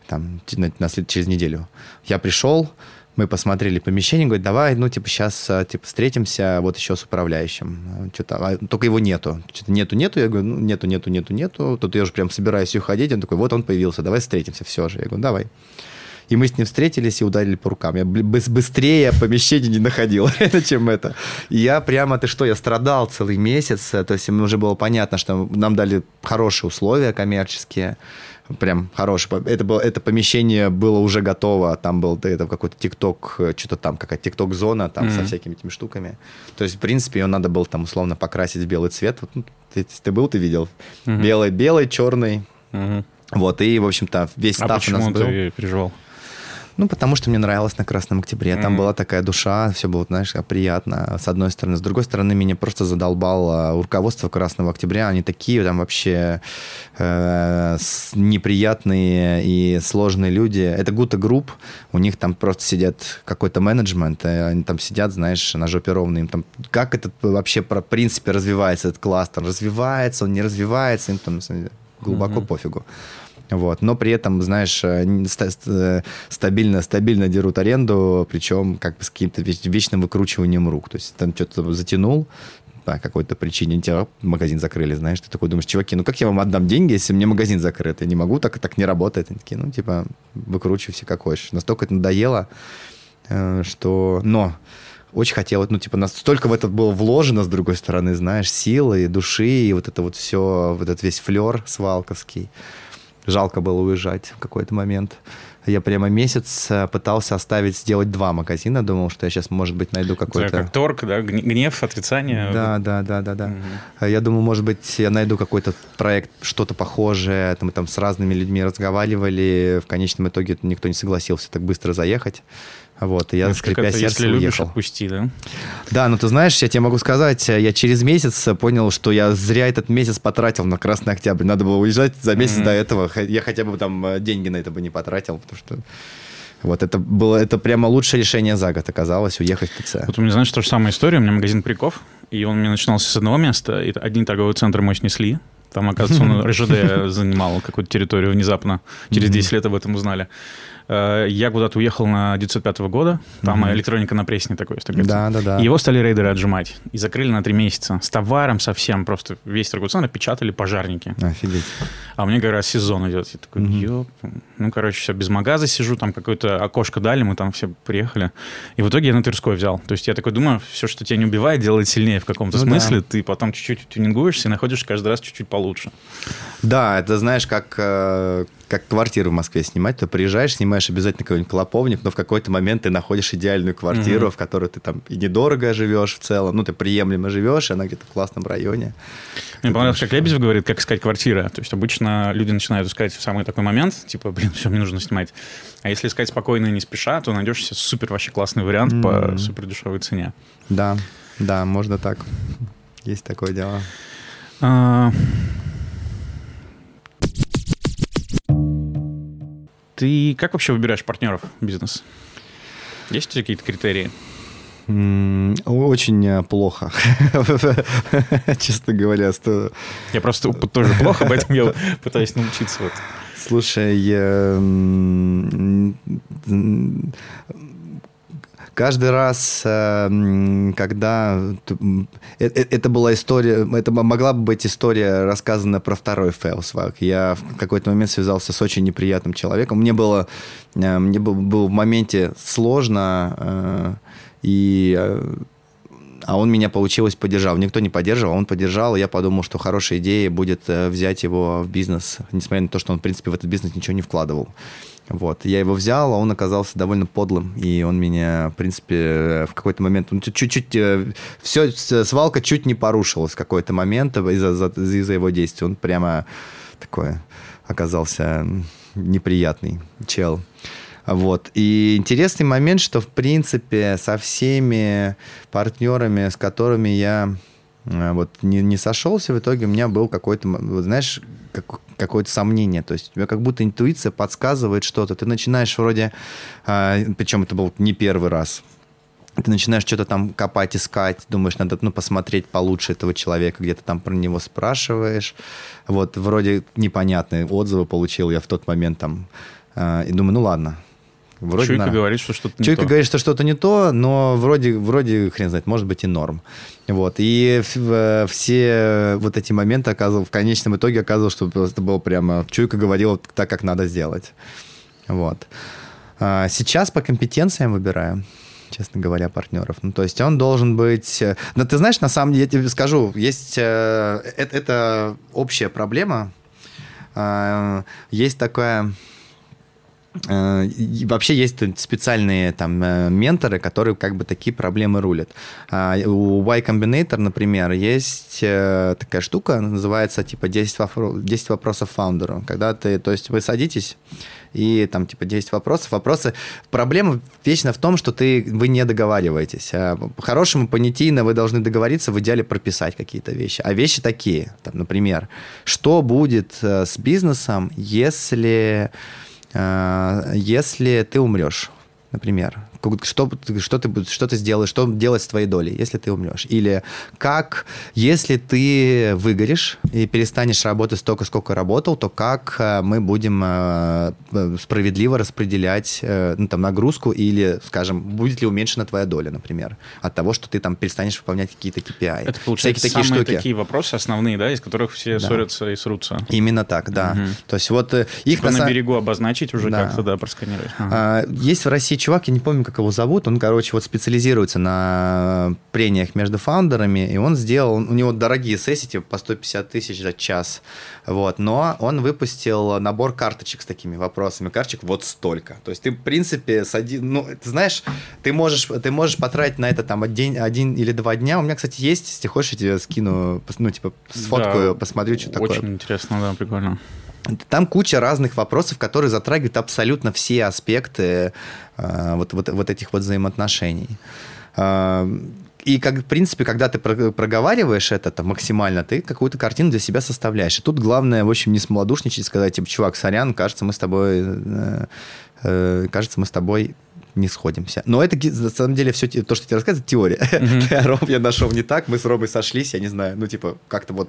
Там, на, на, через неделю. Я пришел, мы посмотрели помещение, говорит, давай, ну, типа, сейчас, а, типа, встретимся вот еще с управляющим. Что-то, а, только его нету. Что-то нету, нету. Я говорю, ну, нету, нету, нету, нету. Тут я уже прям собираюсь уходить. Он такой, вот он появился, давай встретимся, все же. Я говорю, давай. И мы с ним встретились и ударили по рукам. Я быстрее помещение не находил, *laughs* чем это. И я прямо, ты что, я страдал целый месяц. То есть уже было понятно, что нам дали хорошие условия коммерческие прям хороший. Это, было, это помещение было уже готово, там был это какой-то ТикТок, что-то там, какая-то ТикТок-зона там mm-hmm. со всякими этими штуками. То есть, в принципе, ее надо было там условно покрасить в белый цвет. Вот, ну, ты, ты был, ты видел? Mm-hmm. Белый, белый, черный. Mm-hmm. Вот, и, в общем-то, весь а став у нас был. ты переживал? Ну, потому что мне нравилось на Красном Октябре. Там mm-hmm. была такая душа, все было, знаешь, приятно, с одной стороны. С другой стороны, меня просто задолбало руководство Красного Октября. Они такие там вообще э, неприятные и сложные люди. Это Гута Групп, у них там просто сидят какой-то менеджмент, они там сидят, знаешь, на жопе ровно. Им там, как этот вообще, в принципе, развивается этот кластер? Развивается, он не развивается, им там глубоко mm-hmm. пофигу. Вот. Но при этом, знаешь, э, э, стабильно, стабильно дерут аренду, причем как бы с каким-то вечным выкручиванием рук. То есть там что-то затянул, по какой-то причине тебя магазин закрыли, знаешь, ты такой думаешь, чуваки, ну как я вам отдам деньги, если мне магазин закрыт? Я не могу, так, так не работает. Они такие, ну, типа, выкручивайся как хочешь. Настолько это надоело, э, что... Но очень хотелось, ну, типа, настолько в это было вложено, с другой стороны, знаешь, силы, души, и вот это вот все, вот этот весь флер свалковский жалко было уезжать в какой-то момент. Я прямо месяц э, пытался оставить, сделать два магазина. Думал, что я сейчас, может быть, найду какой-то... Как торг, да? Гнев, отрицание. Да, да, да, да, да. Угу. Я думал, может быть, я найду какой-то проект, что-то похожее. Мы там с разными людьми разговаривали. В конечном итоге никто не согласился так быстро заехать. Вот, и я, ну, скрипя сердце, если любишь, уехал. отпусти, да? Да, ну ты знаешь, я тебе могу сказать, я через месяц понял, что я зря этот месяц потратил на Красный Октябрь. Надо было уезжать за месяц mm-hmm. до этого. Я хотя бы там э, деньги на это бы не потратил, потому что вот это было, это прямо лучшее решение за год оказалось, уехать в ТЦ. Вот у меня, знаешь, то же самая история. У меня магазин Приков, и он у меня начинался с одного места, и одни торговые центры мы снесли, там, оказывается, он *laughs* РЖД занимал какую-то территорию внезапно. Через 10 лет об этом узнали. Э, я куда-то уехал на 905 года, там mm-hmm. электроника на пресне такой, если Да, да, да. его стали рейдеры отжимать. И закрыли на три месяца. С товаром совсем. Просто весь торговый центр печатали пожарники. Офигеть. А меня как раз сезон идет. Я такой, mm-hmm. ёп. Ну, короче, все, без магаза сижу, там какое-то окошко дали, мы там все приехали. И в итоге я на Тверской взял. То есть я такой думаю, все, что тебя не убивает, делает сильнее в каком-то ну, смысле. Да. Ты потом чуть-чуть тюнингуешься и находишь каждый раз чуть-чуть получше. Да, это знаешь, как э, как квартиру в Москве снимать, то приезжаешь, снимаешь обязательно какой-нибудь клоповник, но в какой-то момент ты находишь идеальную квартиру, mm-hmm. в которой ты там и недорого живешь в целом, ну, ты приемлемо живешь, и она где-то в классном районе. Мне понравилось, как Лебедев говорит, как искать квартиры. То есть обычно люди начинают искать в самый такой момент, типа, блин, все, мне нужно снимать. А если искать спокойно и не спеша, то найдешь себе супер вообще классный вариант mm-hmm. по супер дешевой цене. Да, да, можно так. Есть такое дело. А... Ты как вообще выбираешь партнеров в бизнес? Есть у тебя какие-то критерии? Очень э, плохо, *laughs* честно говоря. Что... Я просто тоже плохо, поэтому я *laughs* пытаюсь научиться. Вот. Слушай, я каждый раз, э, когда э, э, это была история, это могла бы быть история, рассказана про второй фейлсвак. Я в какой-то момент связался с очень неприятным человеком. Мне было, мне было в моменте сложно, и а он меня, получилось, поддержал. Никто не поддерживал, он поддержал, и я подумал, что хорошая идея будет взять его в бизнес, несмотря на то, что он, в принципе, в этот бизнес ничего не вкладывал. Вот. Я его взял, а он оказался довольно подлым, и он меня, в принципе, в какой-то момент... Ну, чуть-чуть... Все, свалка чуть не порушилась в какой-то момент из-за из его действий. Он прямо такой оказался неприятный чел. Вот. И интересный момент, что, в принципе, со всеми партнерами, с которыми я э, вот не, не сошелся, в итоге у меня был какой-то, знаешь, как, какое-то сомнение. То есть у тебя как будто интуиция подсказывает что-то. Ты начинаешь вроде, а, причем это был не первый раз, ты начинаешь что-то там копать, искать, думаешь, надо ну, посмотреть получше этого человека, где-то там про него спрашиваешь. Вот, вроде непонятные отзывы получил я в тот момент там. Э, и думаю, ну ладно, Вроде Чуйка на... говорит, что что-то не Чуйка то. говорит, что что-то не то, но вроде, вроде, хрен знает, может быть и норм. Вот. И все вот эти моменты оказывал, в конечном итоге оказывалось, что это было прямо... Чуйка говорила так, как надо сделать. Вот. А сейчас по компетенциям выбираю честно говоря, партнеров. Ну, то есть он должен быть... Э, но ты знаешь, на самом деле, я тебе скажу, есть... Это, это общая проблема. А, есть такая Э, вообще есть специальные там э, менторы, которые как бы такие проблемы рулят. А, у Y Combinator, например, есть э, такая штука, называется типа 10, вопросов, 10 вопросов фаундеру. Когда ты, то есть вы садитесь и там типа 10 вопросов. Вопросы... Проблема вечно в том, что ты, вы не договариваетесь. А по-хорошему, понятийно вы должны договориться, в идеале прописать какие-то вещи. А вещи такие, там, например, что будет с бизнесом, если если ты умрешь, например, что, что, ты, что ты сделаешь, что делать с твоей долей, если ты умрешь. Или как, если ты выгоришь и перестанешь работать столько, сколько работал, то как э, мы будем э, справедливо распределять ну, там, нагрузку или, скажем, будет ли уменьшена твоя доля, например, от того, что ты там перестанешь выполнять какие-то KPI. Это, получается, Всякие самые такие, такие вопросы основные, да, из которых все да. ссорятся и срутся. Именно так, да. Угу. То есть вот их... Типа на, на берегу обозначить уже да. как-то, да, просканировать. Ага. А, есть в России чувак, я не помню, как его зовут, он, короче, вот специализируется на прениях между фаундерами, и он сделал, у него дорогие сессии, типа по 150 тысяч за час, вот, но он выпустил набор карточек с такими вопросами, карточек вот столько, то есть ты, в принципе, с один, ну, ты знаешь, ты можешь, ты можешь потратить на это там один, один или два дня, у меня, кстати, есть, если хочешь, я тебе скину, ну, типа, сфоткаю, да, посмотрю, что такое. Очень интересно, да, прикольно. Там куча разных вопросов, которые затрагивают абсолютно все аспекты э, вот, вот, вот этих вот взаимоотношений. Э, и, как, в принципе, когда ты проговариваешь это там, максимально, ты какую-то картину для себя составляешь. И тут главное, в общем, не смолодушничать, сказать, типа, чувак, сорян, кажется, мы с тобой, э, э, кажется, мы с тобой не сходимся. Но это, на самом деле, все то, что тебе рассказывают, теория. *laughs* Mm-hmm. Ром я нашел не так, мы с Ромой сошлись, я не знаю, ну, типа, как-то вот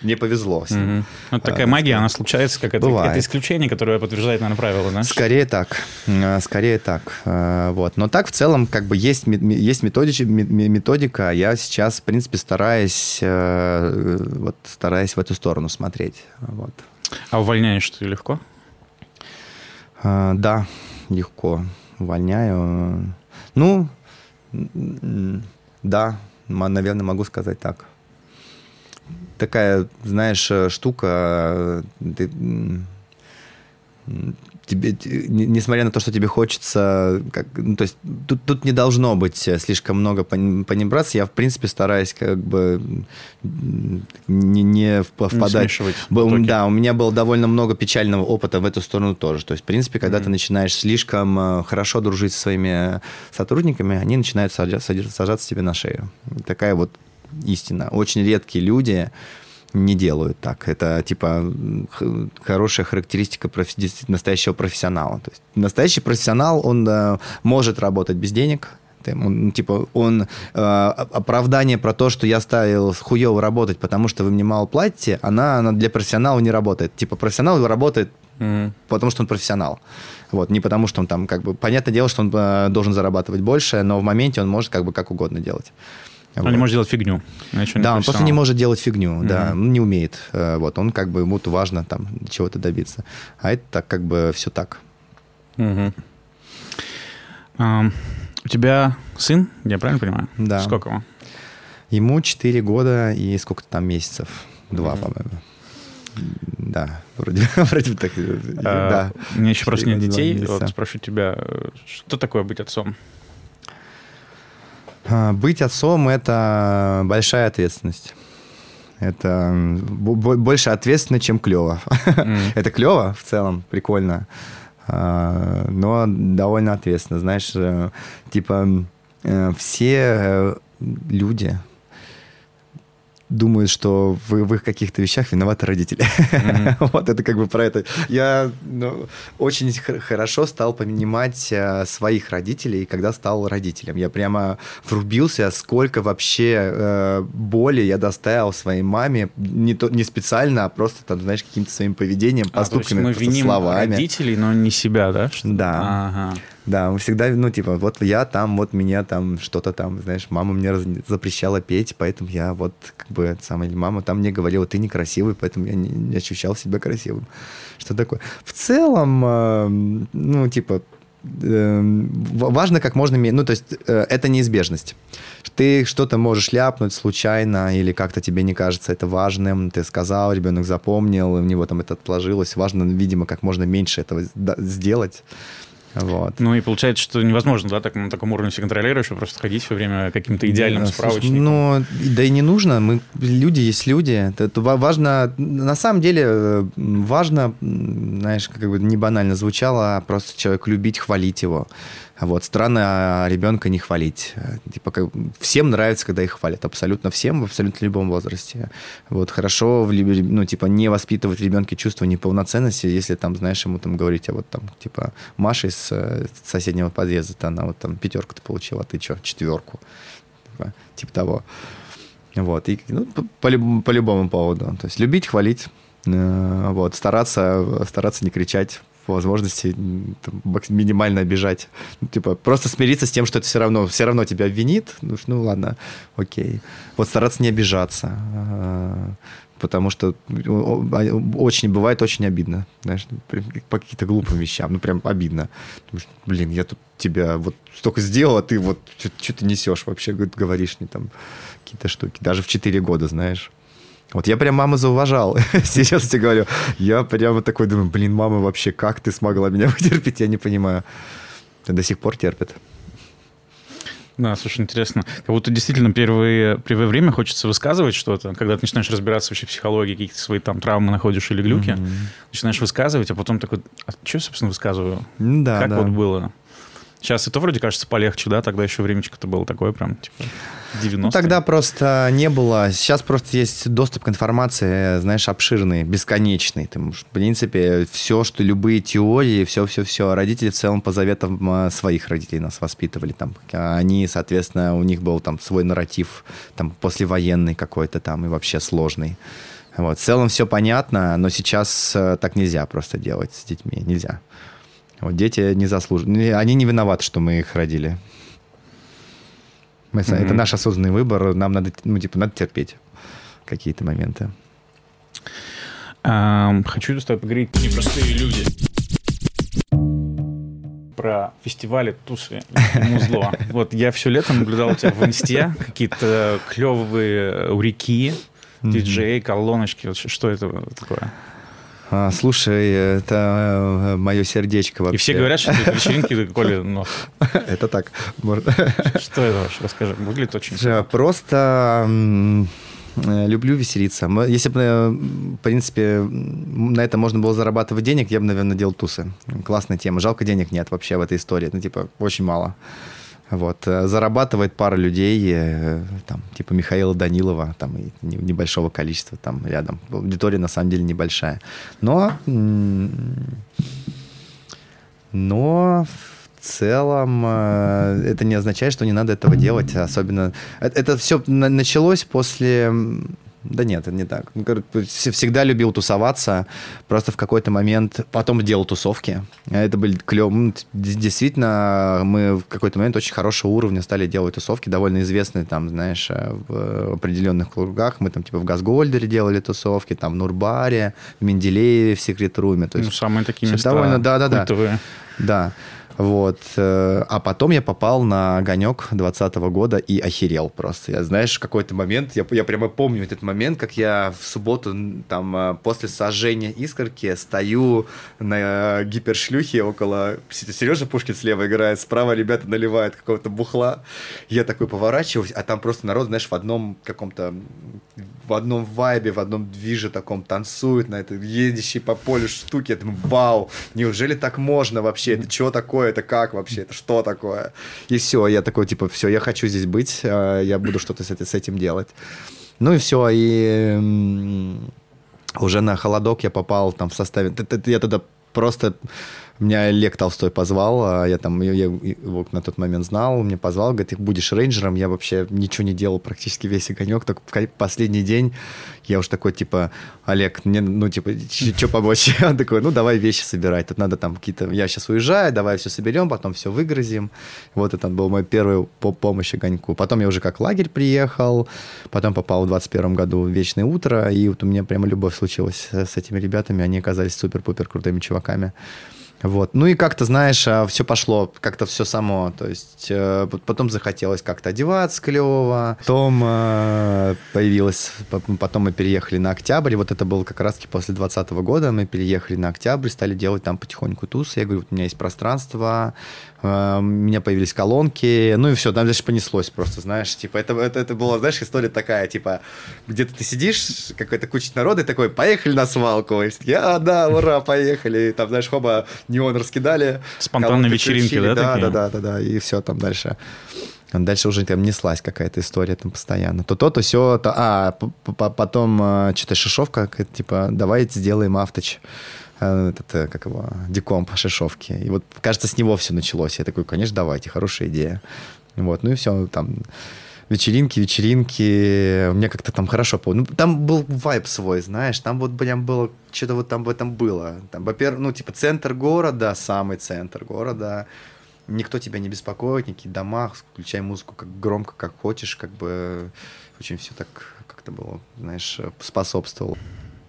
мне повезло. Mm-hmm. Вот такая а, магия, она случается, как это, это исключение, которое подтверждает, наверное, правило, да? Скорее так, а, скорее так, а, вот. Но так в целом, как бы, есть, есть методичи, методика, я сейчас, в принципе, стараюсь, э, вот, стараюсь в эту сторону смотреть, вот. А увольняешь ты легко? Да, легко увольняю. Ну, да, наверное, могу сказать так. Такая, знаешь, штука, ты, тебе, несмотря на то, что тебе хочется, как, ну, то есть тут, тут не должно быть слишком много понебратства. Я, в принципе, стараюсь как бы не, не впадать... Не да, у меня было довольно много печального опыта в эту сторону тоже. То есть, в принципе, когда mm-hmm. ты начинаешь слишком э, хорошо дружить со своими сотрудниками, они начинают сажаться, сажаться тебе на шею. Такая вот истина. Очень редкие люди не делают так. Это типа хорошая характеристика профи- настоящего профессионала. То есть настоящий профессионал, он э, может работать без денег, он, типа, он э, оправдание про то, что я ставил хуево работать, потому что вы мне мало платите, она, она для профессионала не работает. Типа, профессионал работает, mm-hmm. потому что он профессионал. Вот, не потому что он там, как бы, понятное дело, что он э, должен зарабатывать больше, но в моменте он может как бы как угодно делать. Он вот. не может делать фигню. Да, он просто не может делать фигню, mm-hmm. да, он не умеет. Э, вот, он как бы, ему важно там чего-то добиться. А это так как бы все так. Mm-hmm. Um, у тебя сын, я правильно понимаю? Да. Сколько ему? Ему 4 года и сколько-то там месяцев. Два, mm-hmm. по-моему. Да, вроде, *laughs* вроде так. А, да. У меня еще просто нет детей. Вот спрошу тебя, что такое быть отцом? А, быть отцом – это большая ответственность. Это больше ответственно, чем клево. Mm. *laughs* это клево в целом, прикольно, а, но довольно ответственно. Знаешь, э, типа э, все э, люди, думают, что в, в их каких-то вещах виноваты родители. Mm-hmm. *laughs* вот это как бы про это. Я ну, очень хорошо стал понимать э, своих родителей, когда стал родителем. Я прямо врубился, сколько вообще э, боли я доставил своей маме, не, то, не специально, а просто, там, знаешь, каким-то своим поведением, поступками, а, то есть мы виним словами. родителей, но не себя, да? Что? Да. Ага. Да, мы всегда, ну, типа, вот я там, вот меня там, что-то там, знаешь, мама мне запрещала петь, поэтому я вот, как бы, самая мама там мне говорила, ты некрасивый, поэтому я не, не ощущал себя красивым. Что такое? В целом, э, ну, типа, э, важно как можно... Ну, то есть э, это неизбежность. Ты что-то можешь ляпнуть случайно или как-то тебе не кажется это важным, ты сказал, ребенок запомнил, у него там это отложилось. Важно, видимо, как можно меньше этого сделать. Вот. Ну и получается, что невозможно, да, так, на таком уровне все контролировать, чтобы просто ходить все время каким-то идеальным да, справочником. Ну, да и не нужно. Мы люди есть люди. Это, это важно, на самом деле, э, важно, знаешь, как бы не банально звучало, а просто человек любить, хвалить его. Вот, странно а ребенка не хвалить. Типа, как, всем нравится, когда их хвалят. Абсолютно всем, в абсолютно любом возрасте. Вот, хорошо, ну, типа, не воспитывать в ребенке чувство неполноценности, если там, знаешь, ему там говорить, а вот там, типа, Маша из э, соседнего подъезда, она вот там пятерку-то получила, а ты что, четверку. Типа, типа того. Вот, и ну, по, по, по любому поводу. То есть любить, хвалить, э, вот, стараться, стараться не кричать, возможности там, минимально обижать. Ну, типа, просто смириться с тем, что это все равно, все равно тебя обвинит. Ну, ну ладно, окей. Вот стараться не обижаться. А, потому что очень бывает очень обидно, знаешь, по каким-то глупым вещам, ну прям обидно. Блин, я тут тебя вот столько сделал, а ты вот что ты несешь вообще, говоришь мне там какие-то штуки, даже в 4 года, знаешь. Вот я прям маму зауважал, *laughs* сейчас тебе говорю. Я прямо такой думаю, блин, мама, вообще как ты смогла меня *laughs* вытерпеть, я не понимаю. До сих пор терпит. Да, слушай, интересно. Как будто действительно первое, первое время хочется высказывать что-то, когда ты начинаешь разбираться вообще в психологии, какие-то свои там травмы находишь или глюки, mm-hmm. начинаешь высказывать, а потом такой, а что, собственно, высказываю? Да, как да. вот было? Сейчас это вроде кажется полегче, да? Тогда еще времечко-то было такое прям, типа, 90 ну, Тогда просто не было. Сейчас просто есть доступ к информации, знаешь, обширный, бесконечный. Ты можешь, в принципе, все, что любые теории, все-все-все. Родители в целом по заветам а, своих родителей нас воспитывали. Там, они, соответственно, у них был там свой нарратив, там, послевоенный какой-то там и вообще сложный. Вот. В целом все понятно, но сейчас э, так нельзя просто делать с детьми. Нельзя. Вот дети не заслуживают. Они не виноваты, что мы их родили. Мы, mm-hmm. Это наш осознанный выбор. Нам надо, ну, типа, надо терпеть какие-то моменты. Um, хочу с тобой поговорить непростые люди. Про фестивали, тусы, музло. *laughs* Вот я все лето наблюдал у тебя в инсте какие-то клевые у реки, диджей, колоночки. Что это такое? А, слушай, это э, мое сердечко вообще. И все говорят, что это вечеринки, *laughs* Коля, но... Это так. Что это вообще? Расскажи. Выглядит очень... Просто э, люблю веселиться. Если бы, э, в принципе, на это можно было зарабатывать денег, я бы, наверное, делал тусы. Классная тема. Жалко, денег нет вообще в этой истории. Ну, типа, очень мало. Вот. Э, зарабатывает пара людей, э, там, типа Михаила Данилова, там, и небольшого количества там рядом. Аудитория на самом деле небольшая. Но, но в целом э, это не означает, что не надо этого делать. Особенно это, это все началось после Да нет, это не так. Всегда любил тусоваться, просто в какой-то момент потом делал тусовки. Это были клевые. Ну, действительно, мы в какой-то момент очень хорошего уровня стали делать тусовки, довольно известные там, знаешь, э, в определенных кругах. Мы там типа в Газгольдере делали тусовки, там в Нурбаре, в Менделееве, в Секрет-руме. Ну, самые такие места довольно, да, да, да. Да. Вот. Э, а потом я попал на огонек 2020 года и охерел просто. Я, знаешь, какой-то момент, я, я прямо помню этот момент, как я в субботу, там, э, после сожжения искорки, стою на гипершлюхе около... Сережа Пушкин слева играет, справа ребята наливают какого-то бухла. Я такой поворачиваюсь, а там просто народ, знаешь, в одном каком-то в одном вайбе, в одном движе таком танцует на этой едущей по полю штуке. Я думаю, вау, неужели так можно вообще? Это что такое? Это как вообще? Это что такое? И все, я такой, типа, все, я хочу здесь быть, э, я буду что-то с этим делать. Ну и все, и уже на холодок я попал там в составе... Я тогда просто меня Олег Толстой позвал, а я там я его на тот момент знал, мне позвал, говорит, ты будешь рейнджером, я вообще ничего не делал практически весь огонек, только последний день я уж такой, типа, Олег, мне, ну, типа, что помочь? *laughs* Он такой, ну, давай вещи собирать, тут надо там какие-то, я сейчас уезжаю, давай все соберем, потом все выгрузим. Вот это был мой первый по помощь огоньку. Потом я уже как лагерь приехал, потом попал в 21 году в Вечное утро, и вот у меня прямо любовь случилась с этими ребятами, они оказались супер-пупер крутыми чуваками. Вот. Ну и как-то, знаешь, а, все пошло, как-то все само. То есть э, потом захотелось как-то одеваться клево. Потом э, появилось, потом мы переехали на Октябрь. Вот это было как раз-таки после 2020 года. Мы переехали на Октябрь, стали делать там потихоньку туз. Я говорю, вот у меня есть пространство, у меня появились колонки. Ну и все, там дальше понеслось просто, знаешь. Типа это, это, это была, знаешь, история такая, типа, где-то ты сидишь, какой-то куча народа, и такой, поехали на свалку. И все а, да, ура, поехали. И там, знаешь, хоба, неон раскидали. Спонтанные вечеринки, включили, да, да, да, да, да, да, и все там дальше. Дальше уже там неслась какая-то история там постоянно. То то, то все, то... А, потом э, что-то шишовка, типа, давайте сделаем авточ э, этот, э, как его, декомп шишовки. И вот, кажется, с него все началось. Я такой, конечно, давайте, хорошая идея. Вот, ну и все, там вечеринки, вечеринки. Мне как-то там хорошо помню. Ну, там был вайб свой, знаешь. Там вот прям было, что-то вот там в этом было. Там, во-первых, ну, типа, центр города, самый центр города. Никто тебя не беспокоит, никакие дома, включай музыку как громко, как хочешь, как бы очень все так как-то было, знаешь, способствовало.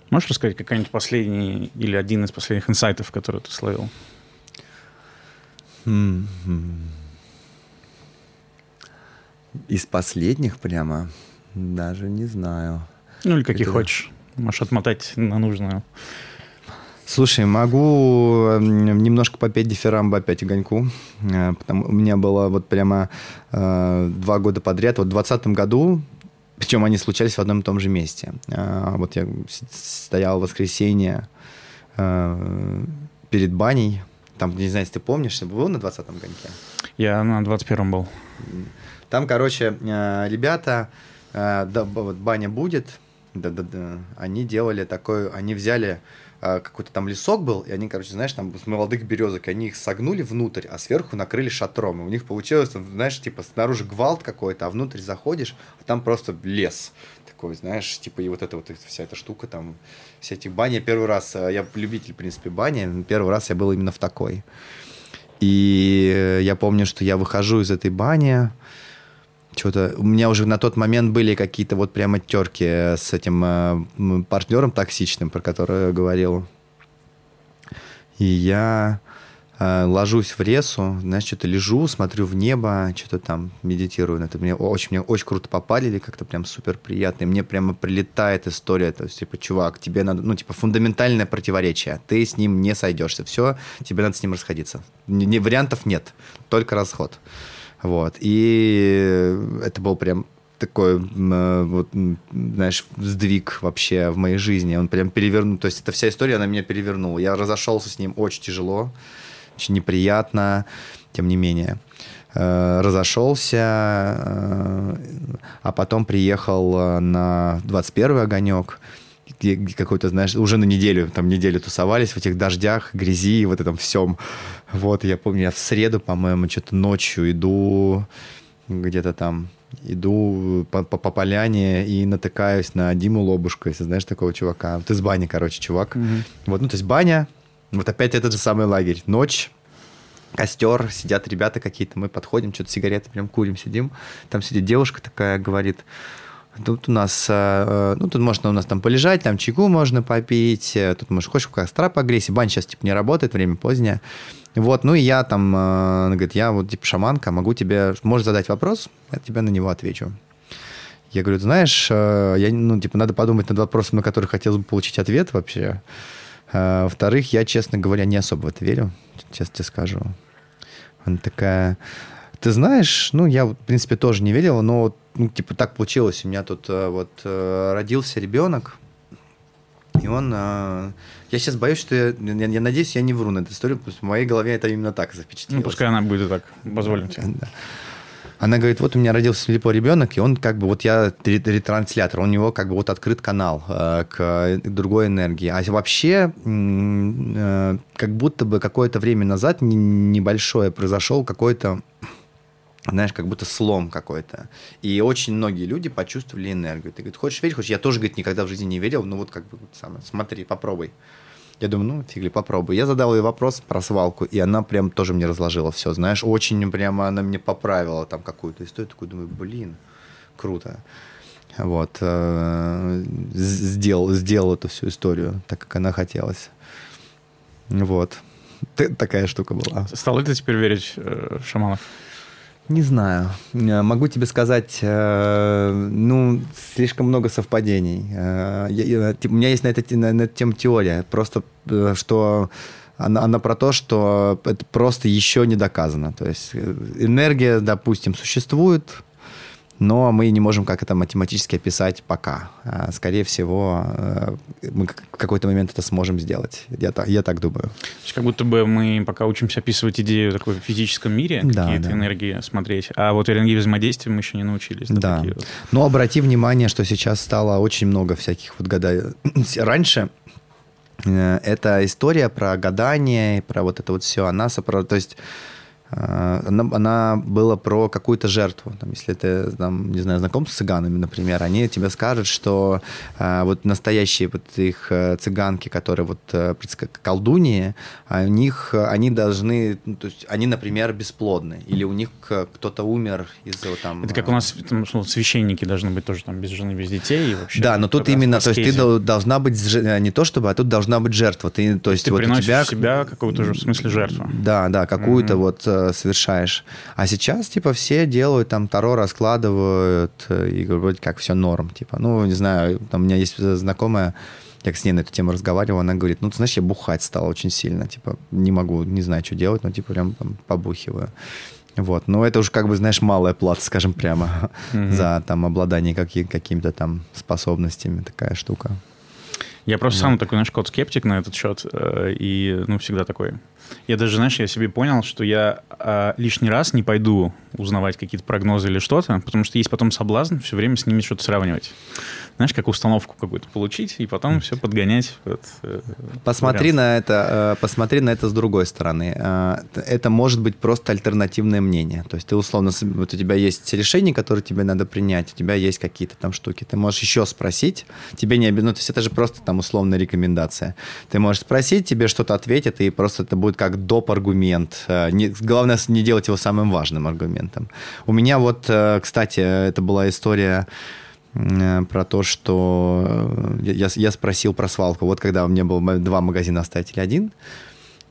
Можешь рассказать какой-нибудь последний или один из последних инсайтов, который ты словил? Из последних прямо? Даже не знаю. Ну или каких Это... хочешь. Можешь отмотать на нужную. Слушай, могу немножко попеть дифирамбы опять огоньку. Э, потому у меня было вот прямо э, два года подряд. Вот в 2020 году, причем они случались в одном и том же месте. Э, вот я стоял в воскресенье э, перед баней. Там, не знаю, если ты помнишь, ты был на 20-м огоньке? Я на 21-м был. Там, короче, э, ребята, э, да, вот баня будет, да, да, да, они делали такой, они взяли какой-то там лесок был, и они, короче, знаешь, там с молодых березок, они их согнули внутрь, а сверху накрыли шатром. И у них получилось, знаешь, типа снаружи гвалт какой-то, а внутрь заходишь, а там просто лес такой, знаешь, типа и вот эта вот вся эта штука там, все эти бани. Первый раз, я любитель, в принципе, бани, первый раз я был именно в такой. И я помню, что я выхожу из этой бани, что-то у меня уже на тот момент были какие-то вот прямо терки с этим э, партнером токсичным, про который я говорил. И я э, ложусь в ресу, знаешь, что-то лежу, смотрю в небо, что-то там медитирую. Это мне очень, мне очень круто попалили, как-то прям супер приятно. И мне прямо прилетает история, то есть, типа, чувак, тебе надо, ну, типа, фундаментальное противоречие. Ты с ним не сойдешься. Все, тебе надо с ним расходиться. Не, не, вариантов нет, только расход. Вот. И это был прям такой, э, вот, знаешь, сдвиг вообще в моей жизни. Он прям перевернул. То есть эта вся история, она меня перевернула. Я разошелся с ним очень тяжело, очень неприятно, тем не менее. Э, разошелся, э, а потом приехал на 21 огонек какой-то, знаешь, уже на неделю, там неделю тусовались в этих дождях, грязи, вот этом всем. Вот, я помню, я в среду, по-моему, что-то ночью иду где-то там иду по, по, по поляне и натыкаюсь на Диму Лобушку, если знаешь такого чувака. Ты с бани, короче, чувак. Мгм. Вот, ну, то есть баня, вот опять этот же самый лагерь. Ночь, костер, сидят ребята какие-то, мы подходим, что-то сигареты прям курим, сидим. Там сидит девушка такая, говорит, тут у нас, э, ну, тут можно у нас там полежать, там чайку можно попить, э, тут, может, хочешь костра погрейся, баня сейчас, типа, не работает, время позднее. Вот, ну, и я там, э, она говорит, я вот, типа, шаманка, могу тебе, можешь задать вопрос, я тебе на него отвечу. Я говорю, «Ты знаешь, э, я, ну, типа, надо подумать над вопросом, на который хотелось бы получить ответ вообще. Во-вторых, я, честно говоря, не особо в это верю, честно тебе скажу. Она такая, ты знаешь, ну, я, в принципе, тоже не верил, но, ну, типа, так получилось. У меня тут э, вот э, родился ребенок, и он... э, Я сейчас боюсь, что... Я, я- я надеюсь, я не вру на эту историю, потому что в моей голове это именно так запечатлелось. Ну, пускай она будет и так, позволим тебе. Да. Она говорит, вот у меня родился слепой ребенок, и он как бы, вот я ре- ретранслятор, у него как бы вот открыт канал э, к другой энергии. А вообще, э, как будто бы какое-то время назад, не- небольшое, произошел какой-то, знаешь, как будто слом какой-то. И очень многие люди почувствовали энергию. Ты, говорит, хочешь верить, хочешь? Я тоже, говорит, никогда в жизни не верил, ну вот как бы, вот самое, смотри, попробуй. Я думаю, ну, фигли, попробуй. Я задал ей вопрос про свалку, и она прям тоже мне разложила все, знаешь, очень прямо она мне поправила там какую-то историю. Такой думаю, блин, круто. Вот. э, Сделал, сделал эту всю историю, так как она хотелось. Вот. Такая штука была. Стал ли ты теперь верить э, в шаманов? Не знаю. Э, Могу тебе сказать, э, ну, слишком много совпадений. Э, У меня есть на, это, на, на эту тему теория. Просто, что она, она про то, что это просто еще не доказано. То есть энергия, допустим, существует, но мы не можем как это математически описать пока. А, Скорее всего, э, мы в какой-то момент это сможем сделать. Я так, я так думаю. То есть как будто бы мы пока учимся описывать идею такой в физическом мире, Да, какие-то да. энергии смотреть, а вот энергии взаимодействия мы еще не научились. Да. такие вот. Но обрати внимание, что сейчас стало очень много всяких вот гаданий. *coughs* Раньше э, эта история про гадание, про вот это вот все, она сопро... То есть она, она была про какую-то жертву. Там, если ты, там, не знаю, знаком с цыганами, например, они тебе скажут, что э, вот настоящие вот их э, цыганки, которые вот э, колдуньи, а у них э, они должны, ну, то есть они, например, бесплодны, или у них э, кто-то умер из-за вот там... Это как э, у нас там, священники должны быть тоже там без жены, без детей. И вообще, Да, но тут именно, то есть ты должна быть не то чтобы, а тут должна быть жертва. Ты, то есть Ты вот у тебя себя какую-то же в смысле жертву. Да, да, какую-то Мгм. вот э, совершаешь. А сейчас типа все делают там таро раскладывают э, и вроде как все норм, типа. Ну не знаю, там у меня есть знакомая, я с ней на эту тему разговаривал, она говорит, ну ты знаешь, я бухать стала очень сильно, типа не могу, не знаю, что делать, но типа прям там, побухиваю. Вот, но это уже как бы, знаешь, малая плата, скажем прямо, за там обладание каки- какими-то там способностями, такая штука. Я просто сам такой, знаешь, кот-скептик на этот счет, э, и, ну, всегда такой. Я даже, знаешь, я себе понял, что я э, лишний раз не пойду узнавать какие-то прогнозы или что-то, потому что есть потом соблазн все время с ними что-то сравнивать. Знаешь, как установку какую-то получить, и потом все подгонять. под, э, Посмотри вариант. на это, э, посмотри на это с другой стороны. Э, Это может быть просто альтернативное мнение. То есть ты условно, вот у тебя есть решение, которое тебе надо принять, у тебя есть какие-то там штуки. Ты можешь еще спросить, тебе не обязательно, ну, то есть это же просто там условная рекомендация. Ты можешь спросить, тебе что-то ответят, и просто это будет как доп. аргумент. Э, не- Главное не делать его самым важным аргументом. У меня вот, э, кстати, это была история э, про то, что я, я спросил про свалку. Вот когда у меня было два магазина оставить или один,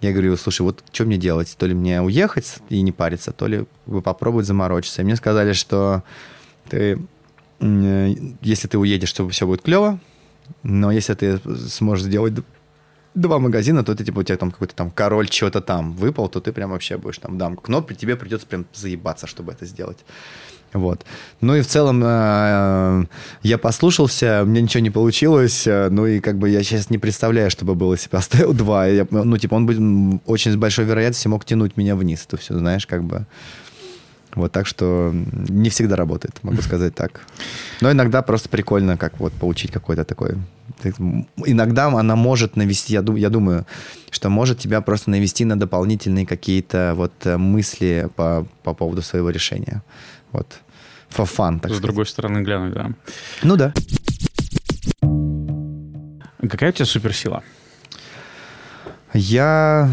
я говорю, слушай, вот что мне делать? То ли мне уехать и не париться, то ли попробовать заморочиться. И мне сказали, что ты, если ты уедешь, то все будет клево, но если ты сможешь сделать два магазина, то ты, типа, у тебя там какой-то там король чего-то там выпал, то ты прям вообще будешь там дамку. Но тебе придется прям заебаться, чтобы это сделать. Вот. Ну и в целом э, я послушался, меня ничего не получилось, э, ну и как бы я сейчас не представляю, чтобы было, бы оставил два. Я- ну, типа, он бы очень с большой вероятностью мог тянуть меня вниз. Это все, знаешь, как бы... Вот так что не всегда работает, могу сказать так. Но иногда просто прикольно, как вот получить какой-то такой... Иногда она может навести, я, ду- я думаю, что может тебя просто навести на дополнительные какие-то вот э, мысли по, по поводу своего решения. Вот. for fun, так С сказать. другой стороны глянуть, да. Ну да. Какая у тебя суперсила? Я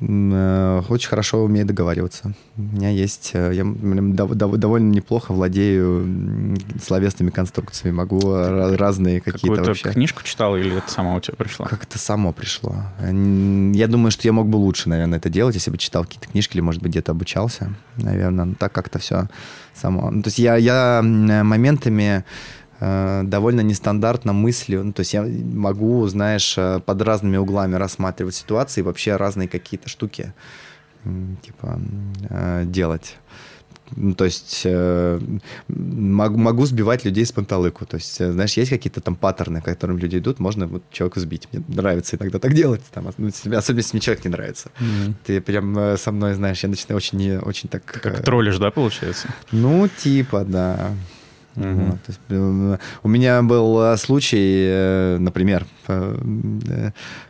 очень хорошо умею договариваться. У меня есть... э, Я довольно неплохо владею словесными конструкциями. Могу ра- разные какие-то вообще... книжку читал или это сама у тебя пришла? Как это само пришло. Я думаю, что я мог бы лучше, наверное, это делать, если бы читал какие-то книжки или, может быть, где-то обучался. Наверное, но так как-то все само. Ну, то есть я, я моментами э, довольно нестандартно мыслю. Ну, то есть я могу, знаешь, э, под разными углами рассматривать ситуации и вообще разные какие-то штуки типа э, делать. Ну, То есть э, мог- могу сбивать людей с панталыку. То есть, э, знаешь, есть какие-то там паттерны, к которым люди идут, можно вот человека сбить. Мне нравится иногда так делать, там, ну, особенно если мне человек не нравится. Мгм. Ты прям э, со мной, знаешь, я начинаю очень, очень так... Как э, троллишь, да, получается? Ну, типа, да. Вот, есть, э, у меня был э, случай, э, например,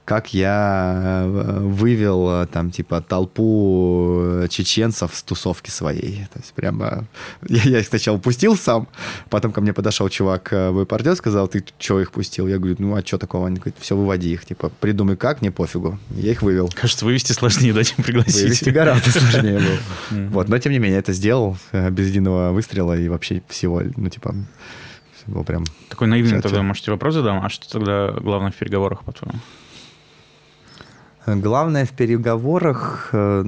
как я э, вывел э, там типа толпу э, чеченцев с тусовки своей. То есть прямо *laughs* я, я их сначала пустил сам, потом ко мне подошел чувак, мой партнер, сказал, ты что их пустил? Я говорю, ну а что такого? Они говорят, все, выводи их, типа придумай как, мне пофигу. Я их вывел. Кажется, вывести сложнее, да, чем пригласить. Вывести гораздо сложнее было. *laughs* Вот, но тем не менее это сделал без единого выстрела и вообще всего, ну типа, было прям... Такой наивный тогда, может, вопрос задам. А что тогда главное в переговорах, по-твоему? Главное в переговорах... э,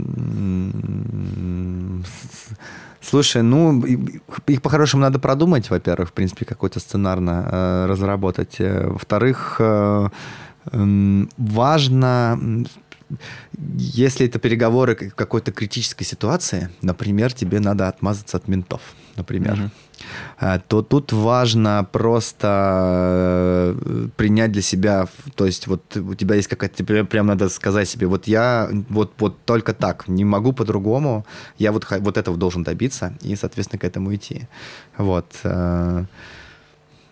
Слушай, ну, их по-хорошему надо продумать, во-первых, в принципе, какой-то сценарно э, разработать. Э, Во-вторых, важно, если это переговоры в какой-то критической ситуации, например, тебе надо отмазаться от ментов, например, Мгм. а, то тут важно просто э, принять для себя, то есть вот у тебя есть какая-то, тебе прям надо сказать себе, вот я вот, вот только так, не могу по-другому, я вот, вот этого должен добиться и, соответственно, к этому идти. Вот. э,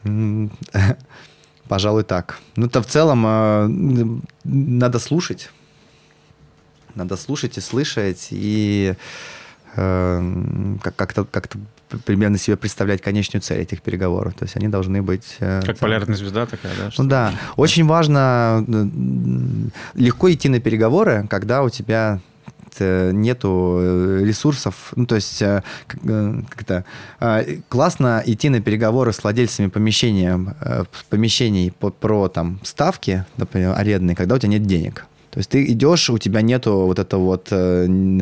*laughs* Пожалуй, так. Ну, то в целом э, надо слушать. Надо слушать и слышать, и э, как- как-то как примерно себе представлять конечную цель этих переговоров. То есть они должны быть... э, Как полярная звезда такая, да? ну да, очень важно э, легко идти на переговоры, когда у тебя э, нету ресурсов, ну то есть как, как это, э, классно идти на переговоры с владельцами помещения, помещений по, про там ставки, например, арендные, когда у тебя нет денег. То есть ты идешь, у тебя нету вот этого вот, э,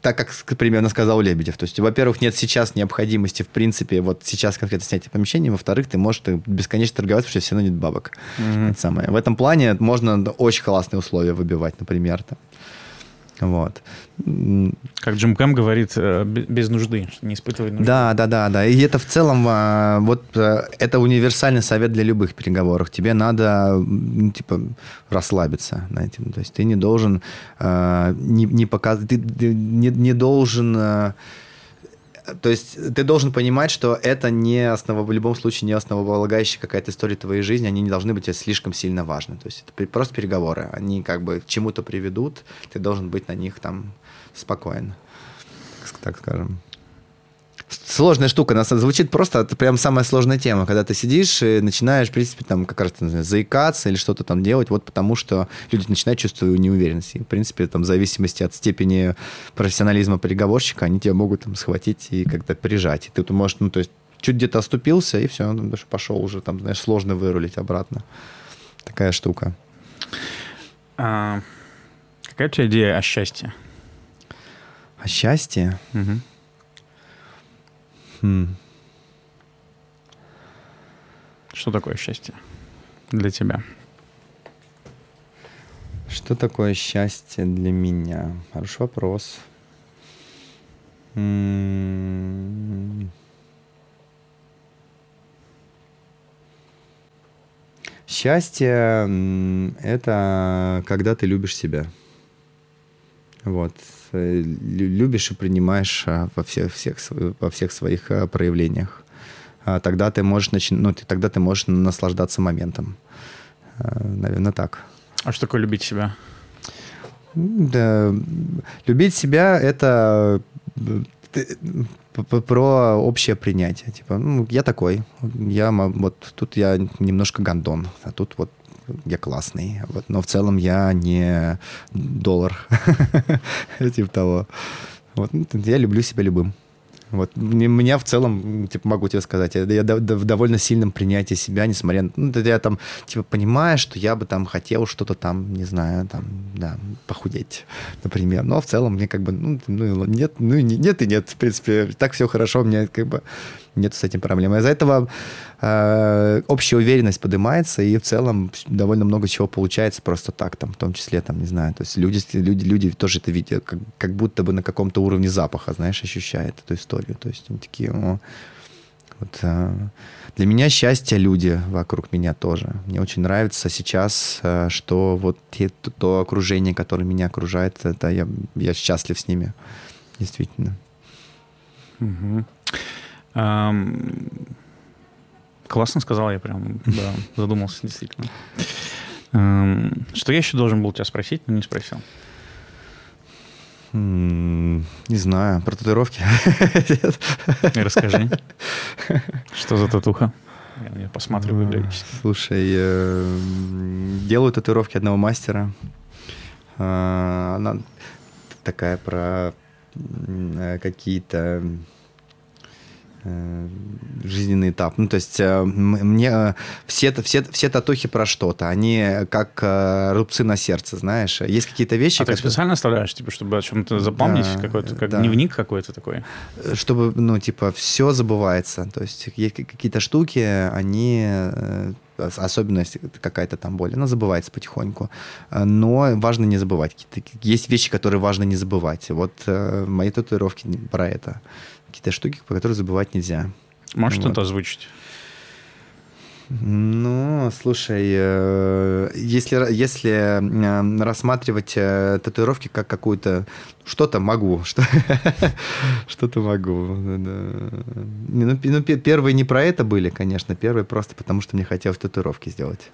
так как примерно сказал Лебедев. То есть, во-первых, нет сейчас необходимости, в принципе, вот сейчас конкретно снятие помещения, во-вторых, ты можешь ты бесконечно торговать, потому что все равно нет бабок. Мгм. Это самое. В этом плане можно очень классные условия выбивать, например. Там. Вот. Как Джим Кэм говорит, э, бе- без нужды, не испытывай нужды. Да, да, да, да. И это в целом а, вот а, это универсальный совет для любых переговоров. Тебе надо ну, типа расслабиться, знаете. То есть ты не должен а, не, не показывать, ты, ты не, не должен а, то есть ты должен понимать, что это не основа, в любом случае не основополагающая какая-то история твоей жизни, они не должны быть слишком сильно важны. То есть это просто переговоры, они как бы к чему-то приведут, ты должен быть на них там спокоен, так скажем. Сложная штука, она звучит просто, это прям самая сложная тема, когда ты сидишь и начинаешь, в принципе, там как раз знаю, заикаться или что-то там делать, вот потому что люди начинают чувствовать неуверенность. И, в принципе, там, в зависимости от степени профессионализма переговорщика, они тебя могут там схватить и как-то прижать. И ты можешь, ну, то есть, чуть где-то оступился, и все, ну, даже пошел уже, там, знаешь, сложно вырулить обратно. Такая штука. А, какая у тебя идея о счастье? А счастье? Мгм. Хм. Что такое счастье для тебя? Что такое счастье для меня? Хороший вопрос. Счастье это когда ты любишь себя. Вот. Э, лю- Любишь и принимаешь а, во всех, всех, во всех своих а, проявлениях. А Тогда ты можешь начи- ну, ты- тогда ты можешь наслаждаться моментом. Наверное, так. А что такое любить себя? Да, любить себя это э, про общее принятие. Типа, ну, я такой. Я вот тут я немножко гандон, а тут вот я классный. Вот, но в целом я не доллар. *laughs* Типа того. Вот, ну, я люблю себя любым. Вот. Меня в целом, типа, могу тебе сказать, я, в довольно сильном принятии себя, несмотря на... Ну, я там, типа, понимаю, что я бы там хотел что-то там, не знаю, там, да, похудеть, например. Но в целом мне как бы, ну, ну нет, ну, нет и нет, в принципе. Так все хорошо, у меня как бы нет с этим проблем. Из-за этого э, общая уверенность поднимается, и в целом довольно много чего получается просто так, там, в том числе, там, не знаю, то есть люди, люди, люди тоже это видят, как, как будто бы на каком-то уровне запаха, знаешь, ощущают эту историю. То есть они такие, о, вот, э, для меня счастье люди вокруг меня тоже. Мне очень нравится сейчас, э, что вот те, то, то окружение, которое меня окружает, это я, я счастлив с ними, действительно. Угу. Классно сказал, я прям *laughs* да, задумался действительно. Что я еще должен был тебя спросить, но не спросил? Не знаю, про татуировки. Расскажи. *laughs* Что за татуха? Я посматриваю периодически. Слушай, э, делаю татуировки одного мастера. А, она такая про э, какие-то жизненный этап. Ну, то есть э, мне э, все, все, все татухи про что-то, они как рубцы на сердце, знаешь. Есть какие-то вещи... А которые... ты специально оставляешь, типа, чтобы о чем-то запомнить, да, какой-то, как да. дневник какой-то такой? Чтобы, ну, типа, все забывается. То есть есть какие-то штуки, они особенно если какая-то там боль, она забывается потихоньку. Но важно не забывать. Есть вещи, которые важно не забывать. Вот мои татуировки про это какие-то штуки, по которым забывать нельзя. Можешь вот. что-то озвучить? Ну, слушай, э, если, если рассматривать э, татуировки как какую-то... Что-то могу, *laughs* что, что-то могу. Ну, ну, первые не про это были, конечно, первые просто потому, что мне хотелось татуировки сделать.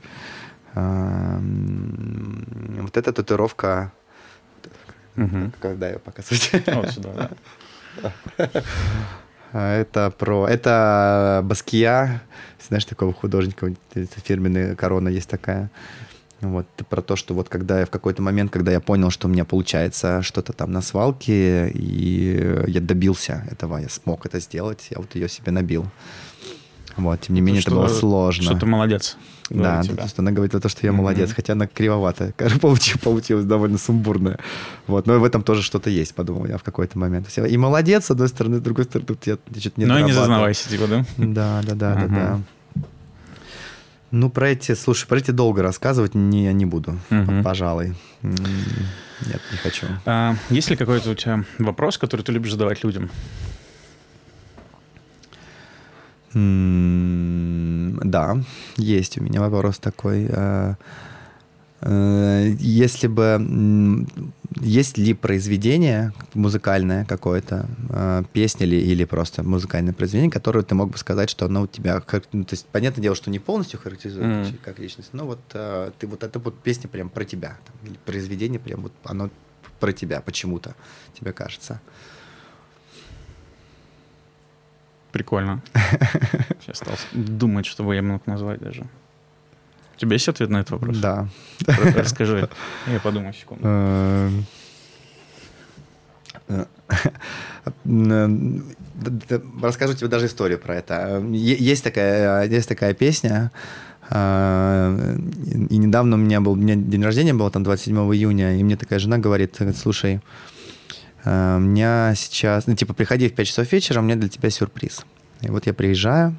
Вот эта татуировка... Когда ее показывать? Вот сюда, да. *laughs* Это про... Это Баския. Знаешь, такого художника, фирменная корона есть такая. Вот, про то, что вот когда я в какой-то момент, когда я понял, что у меня получается что-то там на свалке, и я добился этого, я смог это сделать, я вот ее себе набил. Вот, тем не менее, что, это было сложно. Что ты молодец. Да, то есть она говорит о том, что я mm-hmm. молодец, хотя она кривоватая. *laughs* Получилось, получилось довольно сумбурная. Вот, но в этом тоже что-то есть, подумал я в какой-то момент. И молодец, с одной стороны, с другой стороны, тут я что-то не Ну и не зазнавайся, типа, да? Да, да, да, да, да. Ну, про эти, слушай, про эти долго рассказывать не, не буду, угу. пожалуй. Нет, не хочу. А, есть ли какой-то у тебя вопрос, который ты любишь задавать людям? Да, есть у меня вопрос такой. Э, э, если бы... Есть ли произведение музыкальное какое-то, э, песня или, или просто музыкальное произведение, которое ты мог бы сказать, что оно у тебя... Ну, то есть, понятное дело, что не полностью характеризует mm. как личность, но вот ты вот это вот песня прям про тебя. Там, или произведение прям вот оно про тебя почему-то, тебе кажется. Прикольно. *laughs* Сейчас стал думать, что я мог назвать даже. У тебя есть ответ на этот вопрос? Да. Расскажи. Я подумаю секунду. Эм, *laughs* расскажу тебе даже историю про это. Есть такая, есть такая песня, э, и недавно у меня был у меня день рождения был, там 27 июня, и мне такая жена говорит, слушай, у меня сейчас, ну, типа, приходи в 5 часов вечера, у меня для тебя сюрприз. И вот я приезжаю,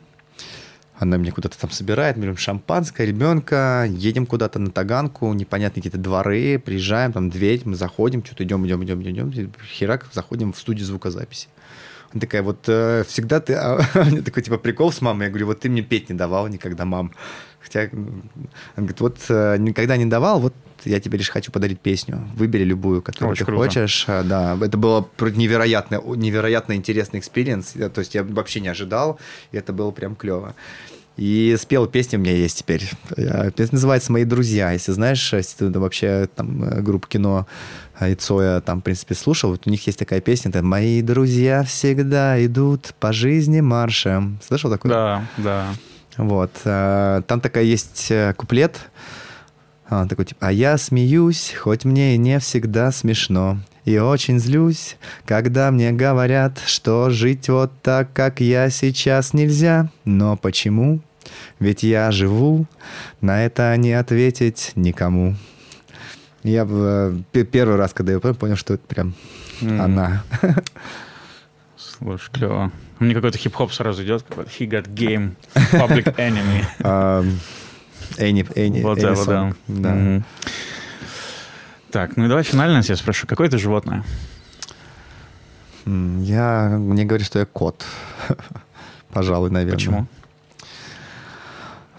она меня куда-то там собирает, берем шампанское, ребенка, едем куда-то на Таганку, непонятные какие-то дворы, приезжаем, там дверь, мы заходим, что-то идем, идем, идем, идем, херак, заходим в студию звукозаписи. Она такая, вот э, всегда ты... *laughs* А, мне такой, типа, прикол с мамой. Я говорю, вот ты мне петь не давал никогда, мам. Хотя, она говорит, вот э, никогда не давал, вот я тебе лишь хочу подарить песню. Выбери любую, которую Очень ты круто. хочешь. А, да, это было невероятно, невероятно интересный experience. То есть я вообще не ожидал, и это было прям клево. И спел песню у меня есть теперь. Песня называется «Мои друзья». Если знаешь, если ты вообще там группу кино и Цоя там, в принципе, слушал, вот у них есть такая песня, это «Мои друзья всегда идут по жизни маршем». Слышал такое? Да, да. Вот. Там такая есть куплет, он такой, типа, а я смеюсь, хоть мне и не всегда смешно. И очень злюсь, когда мне говорят, что жить вот так, как я сейчас, нельзя. Но почему? Ведь я живу, на это не ответить никому. Я э, первый раз, когда я понял, что это прям mm. она. Слушай, клево. Мне какой-то хип-хоп сразу идет, какой-то He got game, public *laughs* enemy. Эни, Эни, вот, да, вот, да. да. Угу. Так, ну и давай финально я спрошу, какое ты животное? Я, мне говорят, что я кот. *laughs* Пожалуй, наверное. Почему?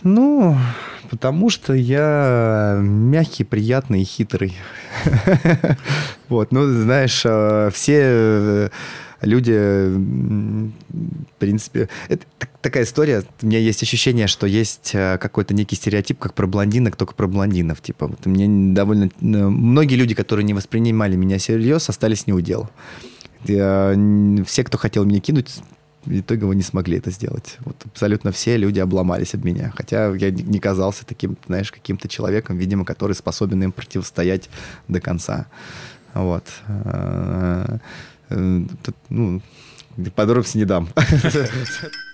Ну, потому что я мягкий, приятный и хитрый. *laughs* Вот, ну, знаешь, э, все э, люди, в принципе... Это такая история. У меня есть ощущение, что есть э, какой-то некий стереотип, как про блондинок, только про блондинов. Типа, вот мне довольно... Э, многие люди, которые не воспринимали меня всерьез, остались не у дел. Все, кто хотел меня кинуть, в итоге вы не смогли это сделать. Вот абсолютно все люди обломались от меня. Хотя я не казался таким, знаешь, каким-то человеком, видимо, который способен им противостоять до конца. Вот. Э, ну, подробности не дам. *laughs*